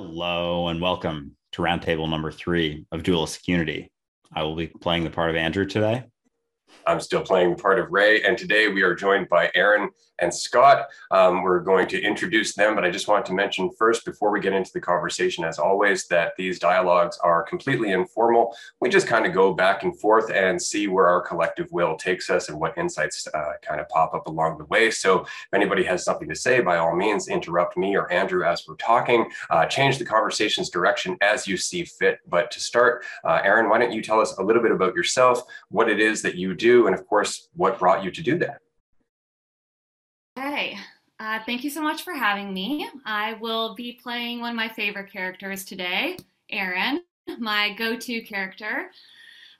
Hello and welcome to roundtable number three of Dualistic Unity. I will be playing the part of Andrew today. I'm still playing the part of Ray, and today we are joined by Aaron and Scott. Um, we're going to introduce them, but I just want to mention first, before we get into the conversation, as always, that these dialogues are completely informal. We just kind of go back and forth and see where our collective will takes us and what insights uh, kind of pop up along the way. So if anybody has something to say, by all means, interrupt me or Andrew as we're talking. Uh, change the conversation's direction as you see fit. But to start, uh, Aaron, why don't you tell us a little bit about yourself, what it is that you do, and of course, what brought you to do that? Hey, uh, thank you so much for having me. I will be playing one of my favorite characters today, Aaron, my go to character.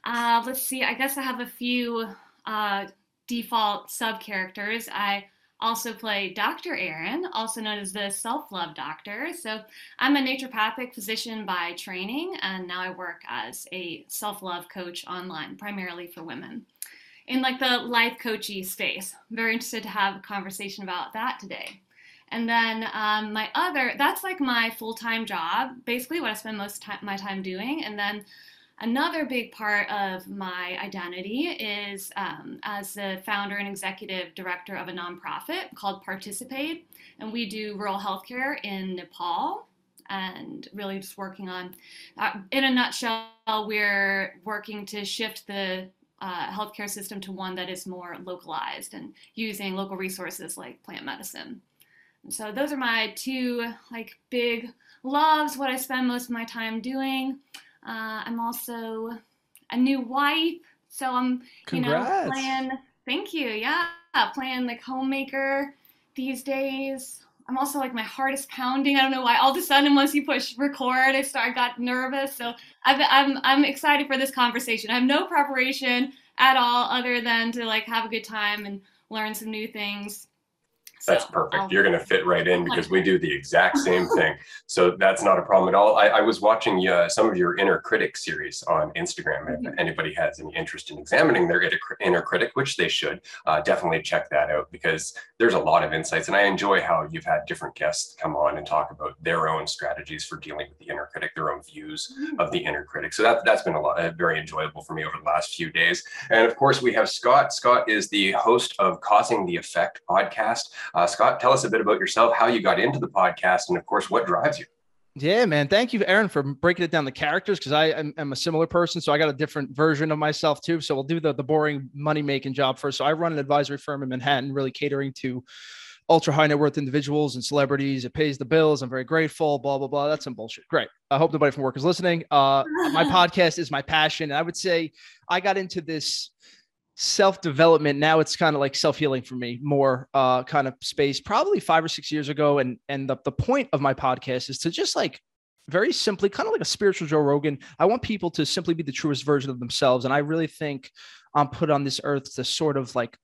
Uh, let's see, I guess I have a few uh, default sub characters. I also play Dr. Aaron, also known as the self love doctor. So I'm a naturopathic physician by training, and now I work as a self love coach online, primarily for women in like the life coachy space. I'm very interested to have a conversation about that today. And then um, my other, that's like my full time job, basically what I spend most of my time doing. And then another big part of my identity is um, as the founder and executive director of a nonprofit called Participate. And we do rural healthcare in Nepal and really just working on, uh, in a nutshell, we're working to shift the uh, healthcare system to one that is more localized and using local resources like plant medicine. And so those are my two like big loves. What I spend most of my time doing. Uh, I'm also a new wife, so I'm Congrats. you know playing. Thank you. Yeah, playing like homemaker these days. I'm also like my heart is pounding. I don't know why. All of a sudden, once you push record, I start I got nervous. So I've, I'm I'm excited for this conversation. I have no preparation at all, other than to like have a good time and learn some new things. That's so perfect. I'll, You're going to fit right in because we do the exact same thing. So that's not a problem at all. I, I was watching uh, some of your inner critic series on Instagram. If mm-hmm. anybody has any interest in examining their inner critic, which they should, uh, definitely check that out because there's a lot of insights. And I enjoy how you've had different guests come on and talk about their own strategies for dealing with the inner critic, their own views mm-hmm. of the inner critic. So that, that's been a lot, uh, very enjoyable for me over the last few days. And of course, we have Scott. Scott is the host of Causing the Effect podcast. Uh, Scott, tell us a bit about yourself, how you got into the podcast, and of course, what drives you. Yeah, man. Thank you, Aaron, for breaking it down the characters because I am, am, a similar person. So I got a different version of myself too. So we'll do the, the boring money making job first. So I run an advisory firm in Manhattan, really catering to ultra high net worth individuals and celebrities. It pays the bills. I'm very grateful. Blah blah blah. That's some bullshit. Great. I hope nobody from work is listening. Uh, my podcast is my passion. and I would say I got into this self development now it's kind of like self healing for me more uh kind of space. Probably 5 or 6 years ago and and the the point of my podcast is to just like very simply kind of like a spiritual Joe Rogan I want people to simply be the truest version of themselves and I really think I'm put on this earth to sort of like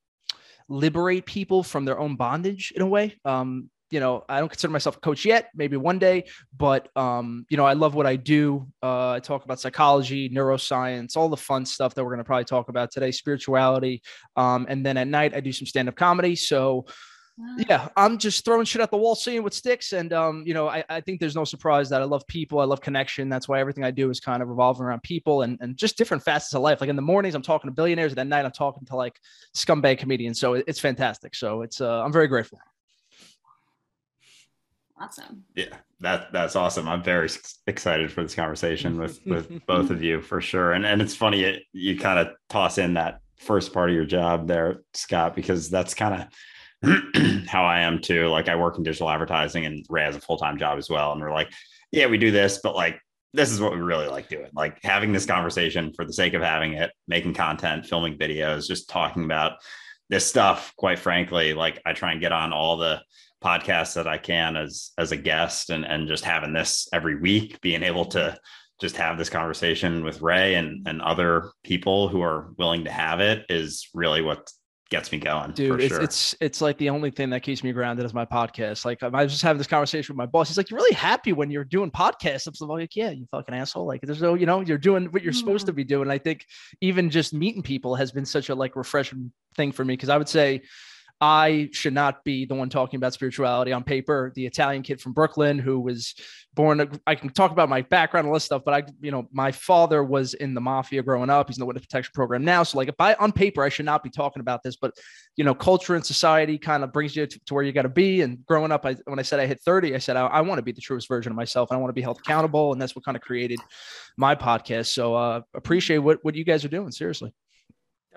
liberate people from their own bondage in a way. Um you know, I don't consider myself a coach yet, maybe one day, but um, you know, I love what I do. Uh, I talk about psychology, neuroscience, all the fun stuff that we're going to probably talk about today, spirituality. Um, and then at night I do some stand-up comedy. So yeah, I'm just throwing shit at the wall, seeing what sticks. And um, you know, I, I think there's no surprise that I love people. I love connection. That's why everything I do is kind of revolving around people and, and just different facets of life. Like in the mornings, I'm talking to billionaires, and at night I'm talking to like scumbag comedians. So it's fantastic. So it's uh, I'm very grateful awesome. Yeah, that that's awesome. I'm very excited for this conversation with with both of you for sure. And and it's funny it, you kind of toss in that first part of your job there, Scott, because that's kind of how I am too. Like I work in digital advertising and Ray has a full time job as well. And we're like, yeah, we do this, but like this is what we really like doing. Like having this conversation for the sake of having it, making content, filming videos, just talking about this stuff. Quite frankly, like I try and get on all the podcasts that I can as as a guest and and just having this every week, being able to just have this conversation with Ray and and other people who are willing to have it is really what gets me going. Dude, it's, sure. it's it's like the only thing that keeps me grounded is my podcast. Like I was just having this conversation with my boss. He's like, "You're really happy when you're doing podcasts." I'm like, "Yeah, you fucking asshole." Like there's no, you know, you're doing what you're supposed to mm. be doing. I think even just meeting people has been such a like refreshing thing for me because I would say I should not be the one talking about spirituality on paper. The Italian kid from Brooklyn who was born, I can talk about my background and all this stuff, but I, you know, my father was in the mafia growing up. He's in the witness protection program now. So like if I on paper, I should not be talking about this, but you know, culture and society kind of brings you to, to where you got to be. And growing up, I, when I said I hit 30, I said, I, I want to be the truest version of myself. I want to be held accountable. And that's what kind of created my podcast. So uh, appreciate what, what you guys are doing. Seriously.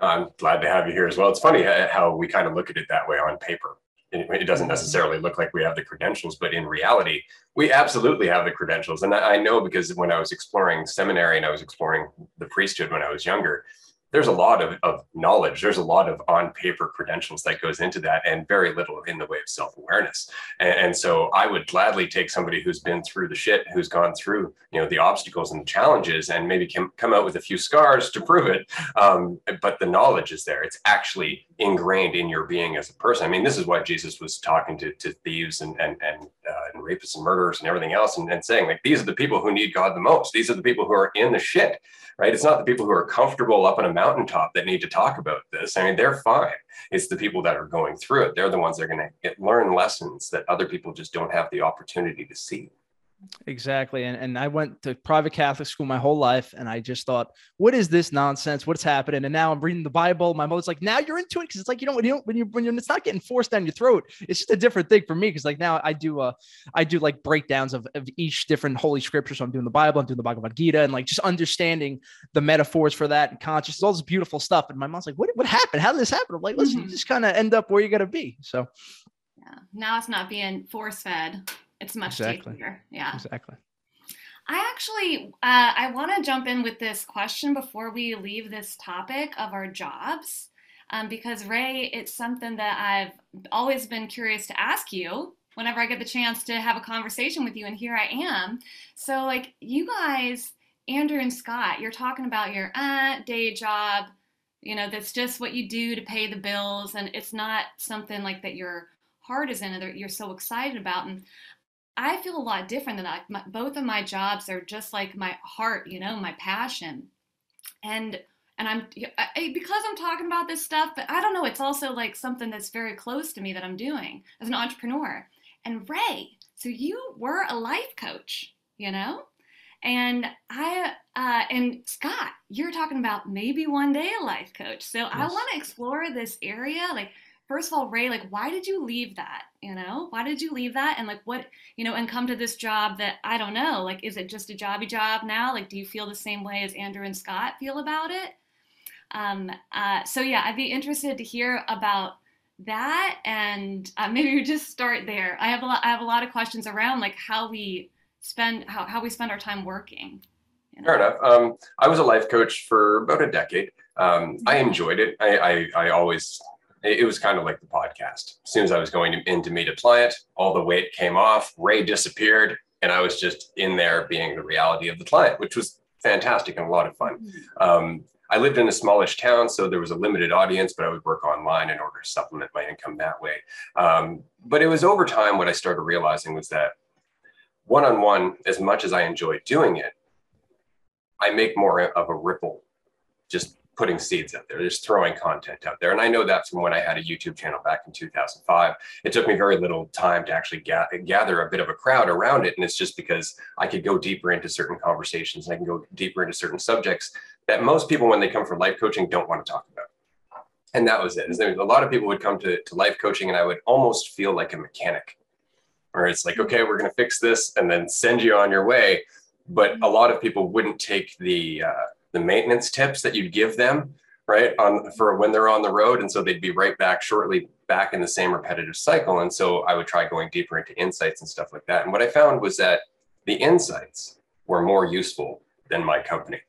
I'm glad to have you here as well. It's funny uh, how we kind of look at it that way on paper. It doesn't necessarily look like we have the credentials, but in reality, we absolutely have the credentials. And I know because when I was exploring seminary and I was exploring the priesthood when I was younger, there's a lot of, of knowledge. There's a lot of on paper credentials that goes into that and very little in the way of self-awareness. And, and, so i would gladly take somebody who's been through the shit who's gone through you know the obstacles and the challenges and maybe can come out with a few scars to prove it. Um, but the knowledge is there. It's actually ingrained in your being as a person i mean this is why jesus was talking to, to thieves and and and, uh, and rapists and murderers and everything else and, and saying like these are the people who need god the most these are the people who are in the shit right? It's not the people who are comfortable up on a mountaintop that need to talk about this. I mean, they're fine. It's the people that are going through it. They're the ones that are going to learn lessons that other people just don't have the opportunity to see. Exactly. And, and I went to private Catholic school my whole life. And I just thought, what is this nonsense? What's happening? And now I'm reading the Bible. My mother's like, now you're into it. Cause it's like, you know, when you when you, when you're, it's not getting forced down your throat, it's just a different thing for me. Cause like now I do, uh, I do like breakdowns of, of each different Holy scripture. So I'm doing the Bible, I'm doing the Bhagavad Gita and like just understanding the metaphors for that and consciousness, all this beautiful stuff. And my mom's like, what, what happened? How did this happen? I'm like, listen, mm-hmm. you just kind of end up where you got to be. So yeah, now it's not being force fed. It's much exactly. tastier. Yeah. Exactly. I actually, uh, I want to jump in with this question before we leave this topic of our jobs, um, because Ray, it's something that I've always been curious to ask you whenever I get the chance to have a conversation with you, and here I am. So, like, you guys, Andrew and Scott, you're talking about your uh, day job, you know, that's just what you do to pay the bills, and it's not something like that your heart is in that you're so excited about. And I feel a lot different than that. My, both of my jobs are just like my heart, you know, my passion. And and I'm I, because I'm talking about this stuff, but I don't know, it's also like something that's very close to me that I'm doing as an entrepreneur. And Ray, so you were a life coach, you know? And I uh, and Scott, you're talking about maybe one day a life coach. So yes. I want to explore this area, like first of all, Ray, like, why did you leave that? You know, why did you leave that? And like, what, you know, and come to this job that I don't know, like, is it just a jobby job now? Like, do you feel the same way as Andrew and Scott feel about it? Um, uh, so yeah, I'd be interested to hear about that, and uh, maybe we just start there. I have a lot. I have a lot of questions around like how we spend how, how we spend our time working. You know? Fair enough. Um, I was a life coach for about a decade. Um, I enjoyed it. I, I, I always it was kind of like the podcast. As soon as I was going in to meet a client, all the weight came off, Ray disappeared, and I was just in there being the reality of the client, which was fantastic and a lot of fun. Um, I lived in a smallish town, so there was a limited audience, but I would work online in order to supplement my income that way. Um, but it was over time what I started realizing was that one on one, as much as I enjoy doing it, I make more of a ripple just putting seeds out there, just throwing content out there. And I know that from when I had a YouTube channel back in 2005. It took me very little time to actually ga- gather a bit of a crowd around it. And it's just because I could go deeper into certain conversations and I can go deeper into certain subjects that most people, when they come for life coaching, don't want to talk about. And that was it. A lot of people would come to, to life coaching and I would almost feel like a mechanic, where it's like, okay, we're going to fix this and then send you on your way. But a lot of people wouldn't take the, uh, the maintenance tips that you'd give them right on for when they're on the road. And so they'd be right back shortly back in the same repetitive cycle. And so i would try going deeper into insights and stuff like that. And what i found was that the insights were more useful than my company.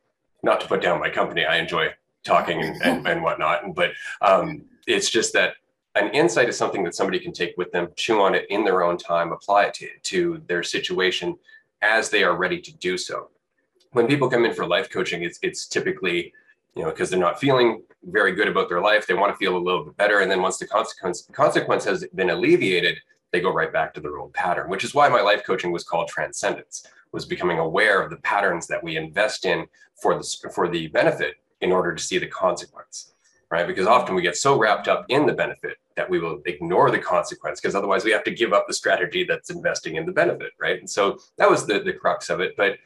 Not to put down my company i enjoy talking and, and, and whatnot but um, it's just that an insight is something that somebody can take with them chew on it in their own time apply it to, to their situation as they are ready to do so when people come in for life coaching, it's it's typically, you know, because they're not feeling very good about their life. They want to feel a little bit better. And then once the consequence consequence has been alleviated, they go right back to their old pattern, which is why my life coaching was called transcendence, was becoming aware of the patterns that we invest in for the for the benefit in order to see the consequence. Right. Because often we get so wrapped up in the benefit that we will ignore the consequence because otherwise we have to give up the strategy that's investing in the benefit, right? And so that was the, the crux of it. But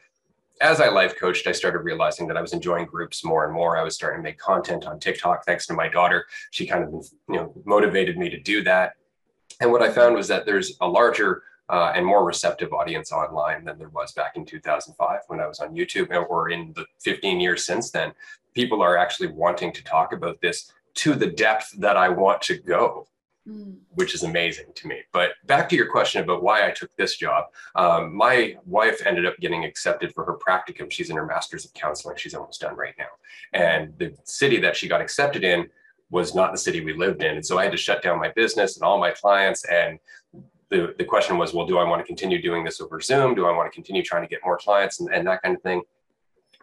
as I life coached, I started realizing that I was enjoying groups more and more. I was starting to make content on TikTok thanks to my daughter. She kind of you know motivated me to do that. And what I found was that there's a larger uh, and more receptive audience online than there was back in 2005 when I was on YouTube, or in the 15 years since then. People are actually wanting to talk about this to the depth that I want to go, mm. which is amazing to me. But back to your question about why I took this job. Um, my wife ended up getting accepted for her practicum. She's in her master's of counseling. She's almost done right now. And the city that she got accepted in was not the city we lived in. And so I had to shut down my business and all my clients. And the, the question was, well, do I want to continue doing this over Zoom? Do I want to continue trying to get more clients and, and that kind of thing?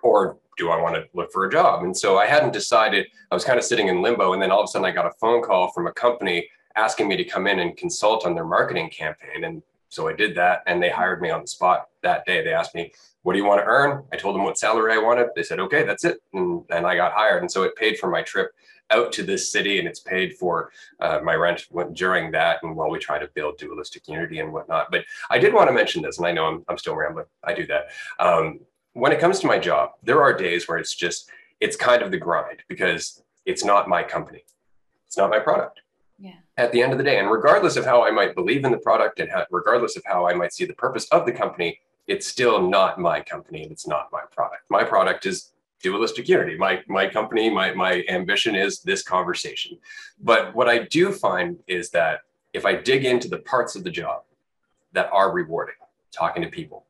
Or do I want to look for a job? And so I hadn't decided. I was kind of sitting in limbo. And then all of a sudden, I got a phone call from a company asking me to come in and consult on their marketing campaign. And so I did that. And they hired me on the spot that day. They asked me, What do you want to earn? I told them what salary I wanted. They said, Okay, that's it. And, I got hired. And so it paid for my trip out to this city and it's paid for uh, my rent during that and while we try to build dualistic unity and whatnot. But I did want to mention this, and I know I'm, I'm still rambling. I do that. Um, when it comes to my job, there are days where it's just, it's kind of the grind because it's not my company, it's not my product. Yeah. At the end of the day, and regardless of how I might believe in the product and how, regardless of how I might see the purpose of the company, it's still not my company and it's not my product. My product is dualistic unity. My my company, my my ambition is this conversation. But what I do find is that if I dig into the parts of the job that are rewarding, talking to people,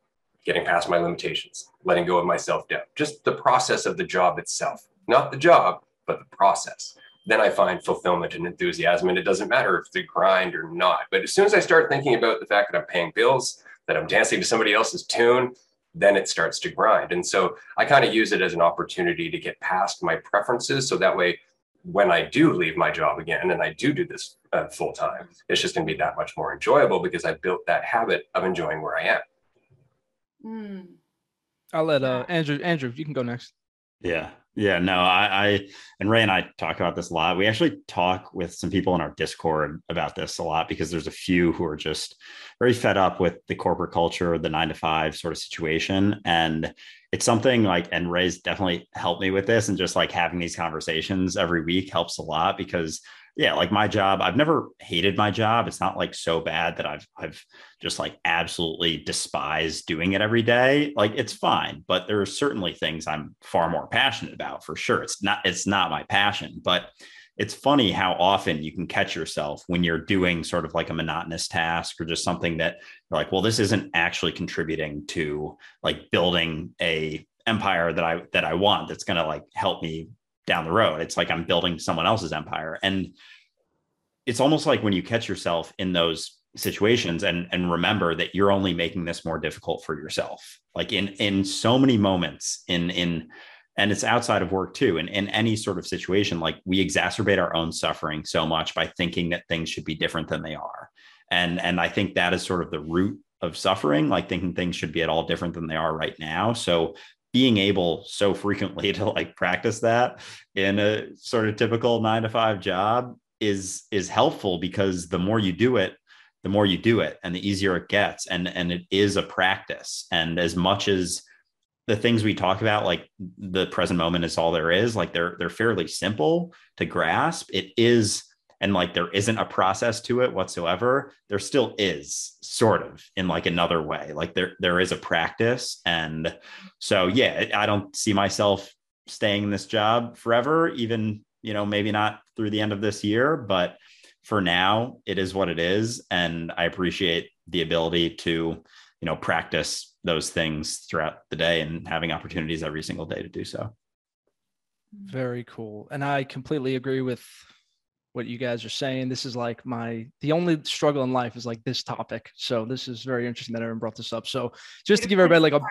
getting past my limitations, letting go of my self-doubt, just the process of the job itself, not the job, but the process. Then I find fulfillment and enthusiasm. And it doesn't matter if the grind or not. But as soon as I start thinking about the fact that I'm paying bills, that I'm dancing to somebody else's tune, then it starts to grind. And so I kind of use it as an opportunity to get past my preferences. So that way, when I do leave my job again and I do do this uh, full time, it's just going to be that much more enjoyable because I built that habit of enjoying where I am. Mm. I'll let uh, Andrew. Andrew, you can go next. Yeah, yeah, no, I, I and Ray and I talk about this a lot. We actually talk with some people in our Discord about this a lot because there's a few who are just very fed up with the corporate culture, the nine to five sort of situation. And it's something like, and Ray's definitely helped me with this. And just like having these conversations every week helps a lot because yeah, like my job, I've never hated my job. It's not like so bad that I've I've just like absolutely despised doing it every day. Like it's fine, but there are certainly things I'm far more passionate about for sure. It's not it's not my passion, but it's funny how often you can catch yourself when you're doing sort of like a monotonous task or just something that you're like, well, this isn't actually contributing to like building a empire that I that I want that's going to like help me down the road. It's like I'm building someone else's empire. And it's almost like when you catch yourself in those situations and and remember that you're only making this more difficult for yourself. Like in in so many moments in in and it's outside of work too. And in any sort of situation, like we exacerbate our own suffering so much by thinking that things should be different than they are. And and I think that is sort of the root of suffering, like thinking things should be at all different than they are right now. So being able so frequently to like practice that in a sort of typical nine to five job is is helpful because the more you do it the more you do it and the easier it gets and and it is a practice. And as much as the things we talk about like the present moment is all there is like they're they're fairly simple to grasp it is and like there isn't a process to it whatsoever there still is sort of in like another way. Like there there is a practice and so yeah i don't see myself staying in this job forever even you know maybe not through the end of this year but for now it is what it is and i appreciate the ability to you know practice those things throughout the day and having opportunities every single day to do so. Very cool and i completely agree with what you guys are saying. This is like my the only struggle in life is like this topic. So this is very interesting that everyone brought this up. So just to give everybody like a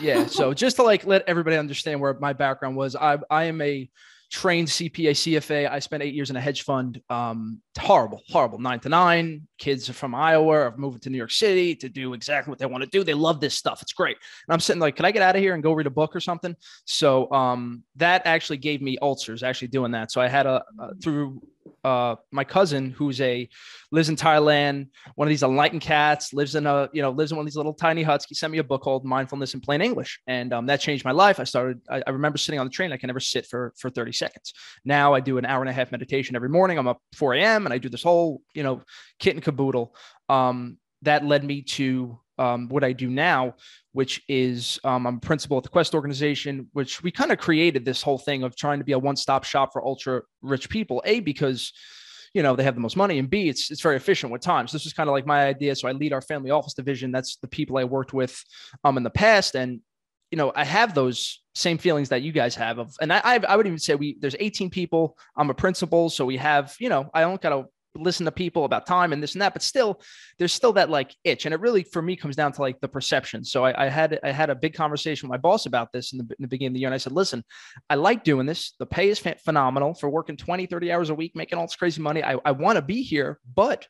yeah, so just to like let everybody understand where my background was, I I am a trained CPA, CFA. I spent eight years in a hedge fund. Um, horrible, horrible. Nine to nine. Kids from Iowa are moving to New York City to do exactly what they want to do. They love this stuff. It's great. And I'm sitting like, can I get out of here and go read a book or something? So um, that actually gave me ulcers. Actually doing that. So I had a, a through uh, my cousin who's a lives in Thailand, one of these enlightened cats, lives in a you know lives in one of these little tiny huts. He sent me a book called Mindfulness in Plain English, and um, that changed my life. I started. I, I, remember sitting on the train. I can never sit for for 30 seconds. Now I do an hour and a half meditation every morning. I'm up 4 a.m. and I do this whole you know kit and caboodle. Um, that led me to um, what I do now, which is um, I'm a principal at the Quest organization, which we kind of created this whole thing of trying to be a one-stop shop for ultra rich people. A because you know they have the most money, and B it's it's very efficient with time. So this is kind of like my idea. So I lead our family office division. That's the people I worked with um, in the past, and you know I have those same feelings that you guys have of and I, I would even say we there's 18 people i'm a principal so we have you know i don't gotta listen to people about time and this and that, but still, there's still that like itch, and it really for me comes down to like the perception. So I, I had I had a big conversation with my boss about this in the, in the, beginning of the year, and I said, listen, I like doing this. The pay is phenomenal for working 20, 30 hours a week, making all this crazy money. I, I want to be here, but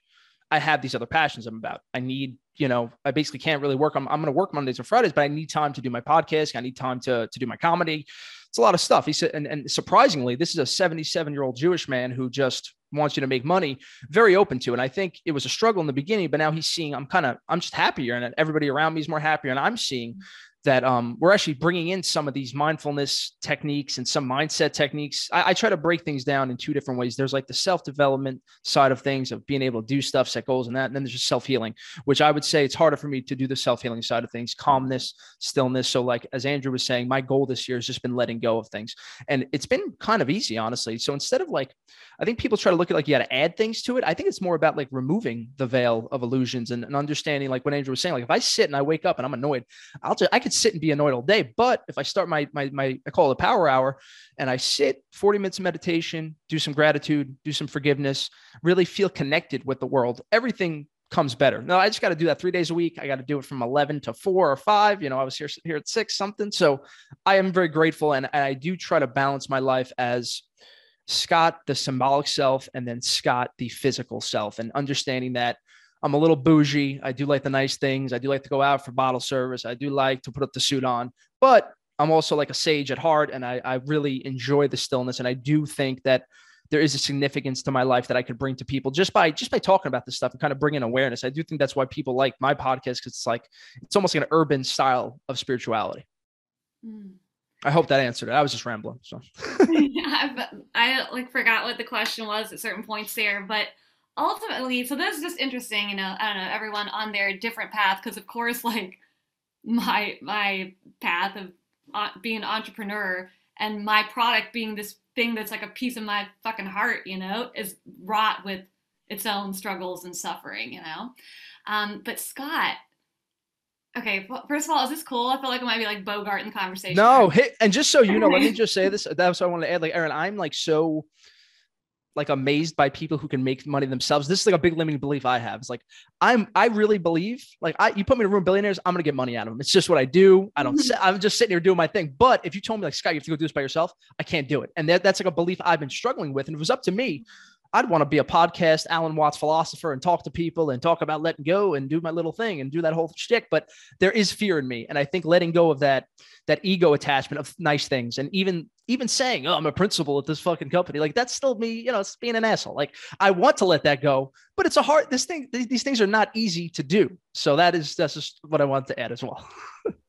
I have these other passions I'm about. I need, you know, I basically can't really work. I'm, I'm going to work Mondays and Fridays, but I need time to do my podcast. I need time to, to do my comedy. It's a lot of stuff. He said, and, and surprisingly, this is a 77 year old Jewish man who just wants you to make money, very open to. And I think it was a struggle in the beginning, but now he's seeing I'm kind of I'm just happier, and everybody around me is more happier, and I'm seeing that um, we're actually bringing in some of these mindfulness techniques and some mindset techniques. I, I try to break things down in two different ways. There's like the self development side of things of being able to do stuff, set goals, and that. And then there's just self healing, which I would say it's harder for me to do the self healing side of things, calmness, stillness. So, like as Andrew was saying, my goal this year has just been letting go of things, and it's been kind of easy, honestly. So instead of like, I think people try to look at like you got to add things to it. I think it's more about like removing the veil of illusions and, and understanding, like what Andrew was saying. Like if I sit and I wake up and I'm annoyed, I'll just I could sit and be annoyed all day. But if I start my my my I call it a power hour and I sit 40 minutes of meditation, do some gratitude, do some forgiveness, really feel connected with the world, everything comes better. No, I just got to do that three days a week. I got to do it from 11 to four or five. You know, I was here, here at six something. So I am very grateful. And, and I do try to balance my life as Scott, the symbolic self, and then Scott, the physical self, and understanding that I'm a little bougie. I do like the nice things. I do like to go out for bottle service. I do like to put up the suit on, but I'm also like a sage at heart and I, I really enjoy the stillness. And I do think that there is a significance to my life that I could bring to people just by just by talking about this stuff and kind of bringing awareness. I do think that's why people like my podcast because it's like it's almost like an urban style of spirituality. Mm. I hope that answered it. I was just rambling. So yeah, I like forgot what the question was at certain points there, but ultimately, so this is just interesting, you know, I don't know, everyone on their different path, because of course, like my my path of uh, being an entrepreneur and my product being this thing that's like a piece of my fucking heart, you know, is wrought with its own struggles and suffering, you know. Um, but Scott, okay, well, first of all, is this cool? I feel like it might be like Bogart in the conversation. No, hey, and just so you know, let me just say this. That's what I wanted to add. Like, Aaron, I'm like so like amazed by people who can make money themselves. This is like a big limiting belief I have. It's like I'm I really believe like I you put me in a room billionaires, I'm gonna get money out of them. It's just what I do. I don't mm-hmm. I'm just sitting here doing my thing. But if you told me like Scott, you have to go do this by yourself, I can't do it. And that, that's like a belief I've been struggling with. And it was up to me, I'd want to be a podcast, Alan Watts philosopher, and talk to people and talk about letting go and do my little thing and do that whole shtick. But there is fear in me, and I think letting go of that that ego attachment of nice things, and even even saying, "Oh, I'm a principal at this fucking company," like that's still me. You know, it's being an asshole. Like I want to let that go, but it's a hard. This thing, these things are not easy to do. So that is that's just what I want to add as well.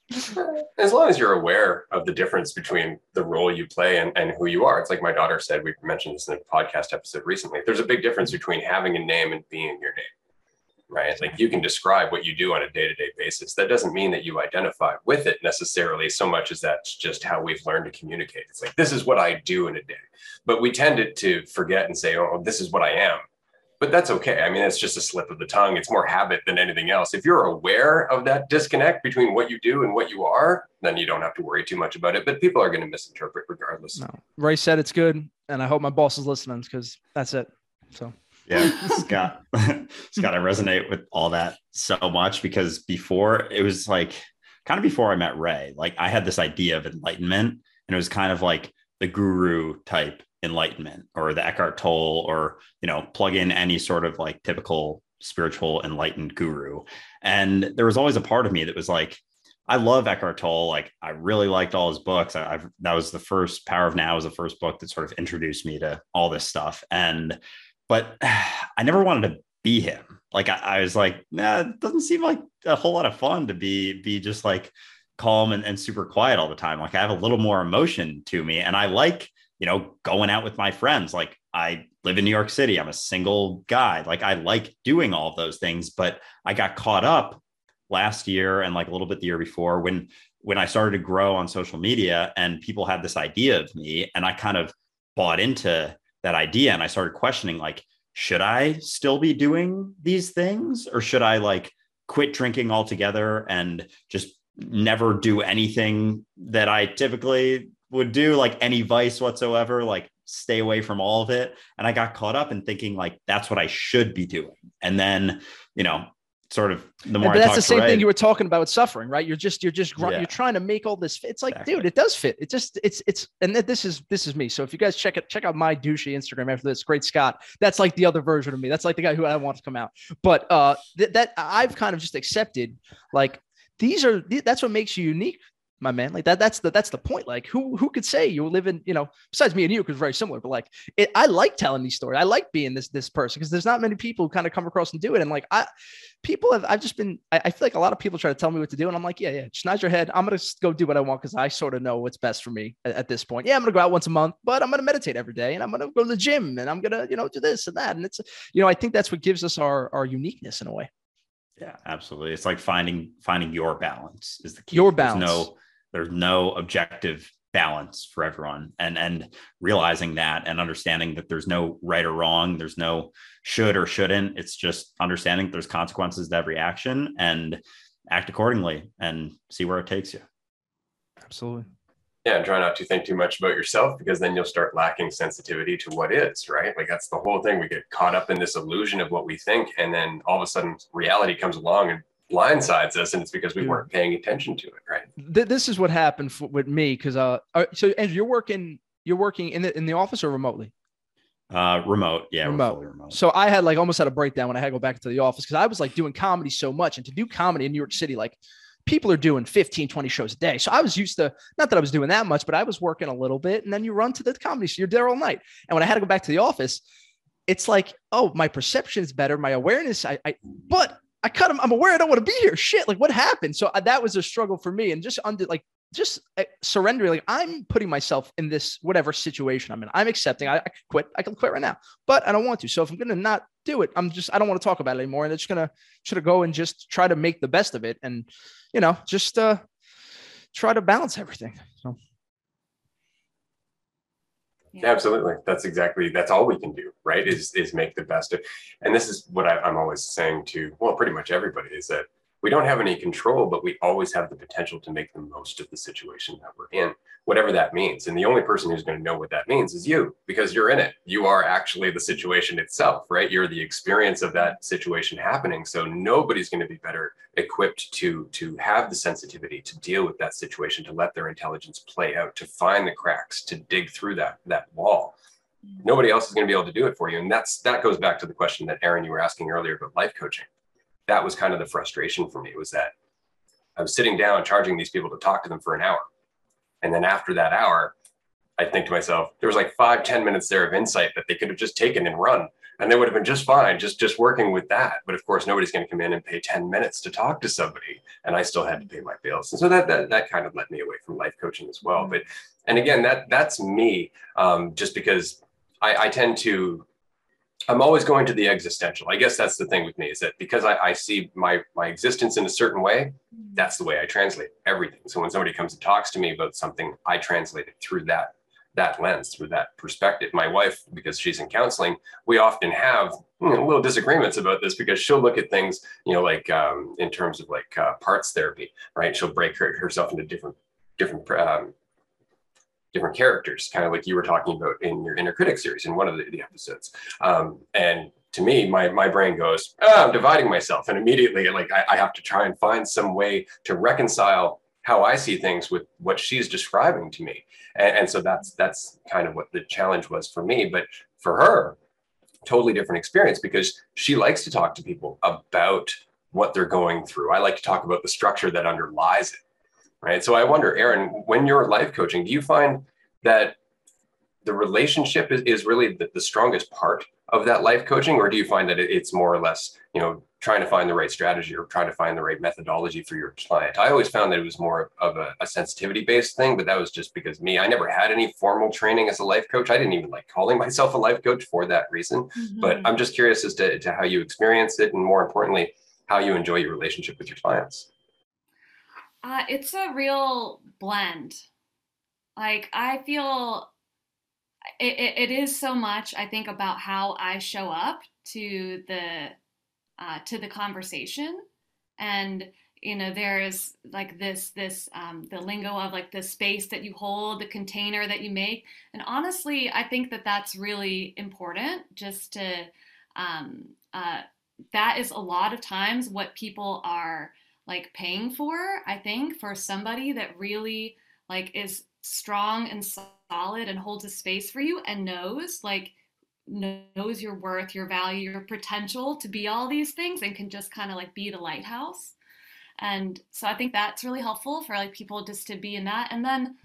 as long as you're aware of the difference between the role you play and, and who you are. It's like my daughter said, we mentioned this in a podcast episode recently. There's a big difference between having a name and being your name, right? Like you can describe what you do on a day to day basis. That doesn't mean that you identify with it necessarily so much as that's just how we've learned to communicate. It's like, this is what I do in a day. But we tended to forget and say, oh, this is what I am but that's okay. I mean, it's just a slip of the tongue. It's more habit than anything else. If you're aware of that disconnect between what you do and what you are, then you don't have to worry too much about it. But people are going to misinterpret regardless. No. Ray said it's good, and I hope my boss is listening because that's it. So yeah, Scott, Scott, I resonate with all that so much because before it was like kind of before I met Ray, like I had this idea of enlightenment, and it was kind of like the guru type enlightenment or the Eckhart Tolle or you know plug in any sort of like typical spiritual enlightened guru and there was always a part of me that was like I love Eckhart Tolle. Like I really liked all his books. I, I've, that was the first Power of Now was the first book that sort of introduced me to all this stuff. And but I never wanted to be him. Like I, I was like, nah, it doesn't seem like a whole lot of fun to be be just like calm and, and super quiet all the time. Like I have a little more emotion to me, and I like you know going out with my friends. Like I live in New York City. I'm a single guy. Like I like doing all those things, but I got caught up last year and like a little bit the year before when when I started to grow on social media and people had this idea of me and I kind of bought into that idea and I started questioning like should I still be doing these things or should I like quit drinking altogether and just never do anything that I typically would do like any vice whatsoever like stay away from all of it. And I got caught up in thinking like that's what I should be doing. And then you know sort of the more but that's the same thing you were talking about with suffering right? You're just you're just yeah. you're trying to make all this fit. it's like exactly. dude it does fit. It just it's it's and this is this is me. So if you guys check it check out my douchey instagram after this great scott that's like the other version of me. That's like the guy who i want to come out. But uh th- that i've kind of just accepted like these are that's what makes you unique my man. Like that, that's the that's the point. Like who who could say you live in, you know, besides me and you, because very similar, but like it, I like telling these stories. I like being this this person because there's not many people who kind of come across and do it. And like I people have I've just been I, I, feel like a lot of people try to tell me what to do. And I'm like, yeah, yeah, just nod your head. I'm gonna go do what I want because I sort of know what's best for me at, at, this point. Yeah, I'm gonna go out once a month, but I'm gonna meditate every day and I'm gonna go to the gym and I'm gonna, you know, do this and that. And it's you know, I think that's what gives us our our uniqueness in a way. Yeah, absolutely. It's like finding finding your balance is the key. Your balance. There's no there's no objective balance for everyone. And and realizing that and understanding that there's no right or wrong there's no should or shouldn't. It's just understanding there's consequences to every action and act accordingly and see where it takes you. Absolutely. Yeah and try not to think too much about yourself because then you'll start lacking sensitivity to what is right? Like that's the whole thing. We get caught up in this illusion of what we think and then all of a sudden reality comes along and blindsides us and it's because we yeah. weren't paying attention to it right? This is what happened for, with me because uh so Andrew, you're working you're working in the in the office or remotely? Uh remote. Yeah remote. remote. So i had like almost had a breakdown when i had to go back to the office because i was like doing comedy so much and to do comedy in new york city like people are doing 15 20 shows a day. So i was used to not that i was doing that much but i was working a little bit and then you run to the comedy so you're there all night. And when i had to go back to the office it's like oh my perception is better my awareness i, I but I cut him. I'm aware I don't want to be here. Shit, like what happened? So uh, that was a struggle for me, and just under like just uh, surrendering. Like I'm putting myself in this whatever situation I'm in. I'm accepting. I, I could quit. I can quit right now, but I don't want to. So if I'm gonna not do it, I'm just I don't want to talk about it anymore, and it's gonna should go and just try to make the best of it, and you know just uh try to balance everything. So. Yeah. Absolutely. That's exactly that's all we can do, right? Is is make the best of and this is what I, I'm always saying to well, pretty much everybody is that we don't have any control, but we always have the potential to make the most of the situation that we're in, whatever that means. And the only person who's going to know what that means is you, because you're in it. You are actually the situation itself, right? You're the experience of that situation happening. So nobody's going to be better equipped to to have the sensitivity to deal with that situation, to let their intelligence play out, to find the cracks, to dig through that that wall. Mm-hmm. Nobody else is going to be able to do it for you. And that's that goes back to the question that Aaron you were asking earlier about life coaching that was kind of the frustration for me was that I was sitting down charging these people to talk to them for an hour. And then after that hour, I think to myself, there was like five, ten minutes there of insight that they could have just taken and run. And they would have been just fine, just just working with that. But of course, nobody's going to come in and pay 10 minutes to talk to somebody. And I still had to pay my bills. And so that that, that kind of led me away from life coaching as well. But and again, that that's me, um, just because I, I tend to I'm always going to the existential. I guess that's the thing with me is that because I, I, see my my existence in a certain way, that's the way I translate everything. So when somebody comes and talks to me about something, I translate it through that that lens, through that perspective. My wife, because she's in counseling, we often have you know, little disagreements about this because she'll look at things, you know, like um, in terms of like uh, parts therapy, right? She'll break her, herself into different different um, different characters, kind of like you were talking about in your inner critic series in one of the, the episodes. Um, and to me, my my brain goes, oh, I'm dividing myself, and immediately, like I, I have to try and find some way to reconcile how I see things with what she's describing to me. And, and, so that's that's kind of what the challenge was for me. But for her, totally different experience because she likes to talk to people about what they're going through. I like to talk about the structure that underlies it right? So I wonder, Aaron, when you're life coaching, do you find that the relationship is, is really the, the strongest part of that life coaching, or do you find that it's more or less, you know, trying to find the right strategy or trying to find the right methodology for your client? I always found that it was more of a, a sensitivity based thing, but that was just because me, I never had any formal training as a life coach. I didn't even like calling myself a life coach for that reason. Mm-hmm. But I'm just curious as to, to how you experience it, and more importantly, how you enjoy your relationship with your clients. Uh, it's a real blend. Like I feel it, it, it is so much. I think about how I show up to the uh, to the conversation, and you know there's like this this um, the lingo of like the space that you hold, the container that you make, and honestly, I think that that's really important. Just to um, uh, that is a lot of times what people are like paying for. I think for somebody that really like is strong and solid and holds a space for you and knows like knows your worth, your value, your potential to be all these things and can just kind of like be the lighthouse. And so I think that's really helpful for like people just to be in that. And then,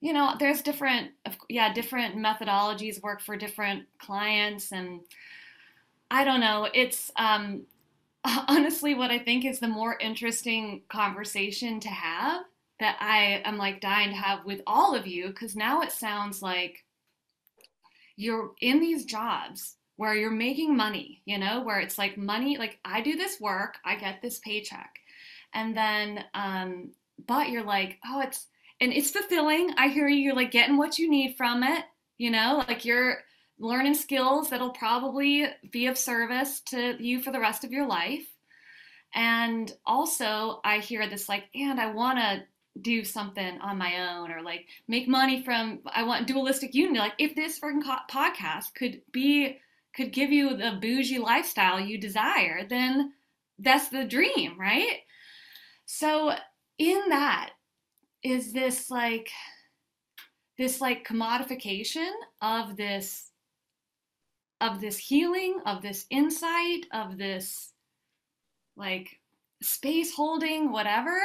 you know, there's different, yeah, different methodologies work for different clients. And I don't know, it's um, honestly what I think is the more interesting conversation to have that I am like dying to have with all of you because now it sounds like you're in these jobs where you're making money, you know, where it's like money, like I do this work, I get this paycheck. And then, um, but you're like, oh, it's, and it's fulfilling. I hear you, you're like getting what you need from it, you know, like you're learning skills that'll probably be of service to you for the rest of your life. And also, I hear this like, and I want to do something on my own or like make money from I want dualistic unity. Like if this freaking podcast could be could give you the bougie lifestyle you desire, then that's the dream, right? So in that is this like this like commodification of this of this healing, of this insight, of this like space holding, whatever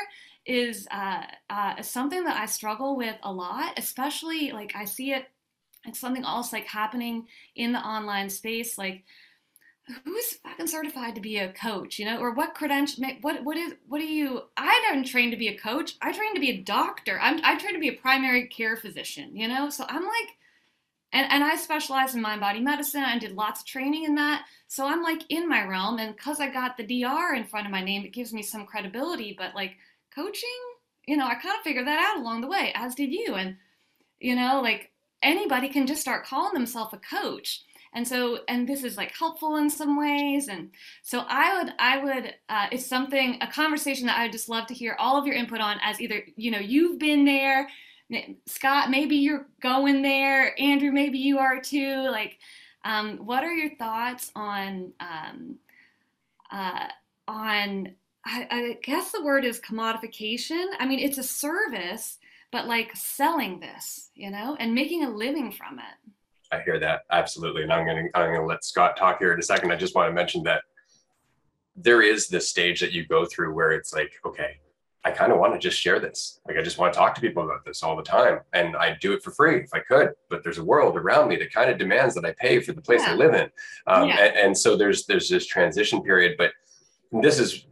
is uh, uh, something that I struggle with a lot, especially like I see it, it's something else like happening in the online space. Like, who's fucking certified to be a coach, you know, or what credential, what, what is, what do you, I didn't train to be a coach. I trained to be a doctor. I'm, I trained to be a primary care physician, you know? So I'm like, and, and I specialize in mind body medicine. I did lots of training in that. So I'm like in my realm. And because I got the DR in front of my name, it gives me some credibility. But like, coaching, you know, I kind of figured that out along the way, as did you. And, you know, like anybody can just start calling themselves a coach. And so, and this is like helpful in some ways. And so I would, I would, uh, it's something, a conversation that I would just love to hear all of your input on as either, you know, you've been there, Scott, maybe you're going there, Andrew, maybe you are too. Like, um, what are your thoughts on, um, uh, on I, I guess the word is commodification. I mean, it's a service, but like selling this, you know, and making a living from it. I hear that absolutely, and I'm to I'm to let Scott talk here in a second. I just want to mention that there is this stage that you go through where it's like, okay, I kind of want to just share this. Like, I just want to talk to people about this all the time, and I do it for free if I could. But there's a world around me that kind of demands that I pay for the place yeah. I live in, um, yeah. and, and so there's there's this transition period. But this is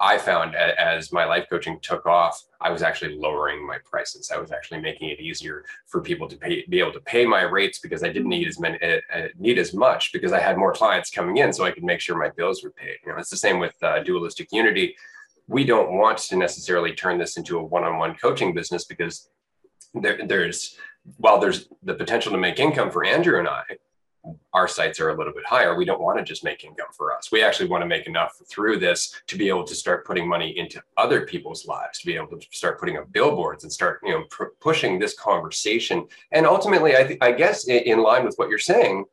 I found as my life coaching took off, I was actually lowering my prices. I was actually making it easier for people to pay, be able to pay my rates because I didn't need as many, uh, need as much because I had more clients coming in, so I could make sure my bills were paid. You know, it's the same with uh, dualistic unity. We don't want to necessarily turn this into a one-on-one coaching business because there, there's while there's the potential to make income for Andrew and I, our sights are a little bit higher. We don't want to just make income for us. We actually want to make enough through this to be able to start putting money into other people's lives, to be able to start putting up billboards and start, you know, pr- pushing this conversation. And ultimately, I, th- I guess in, in line with what you're saying,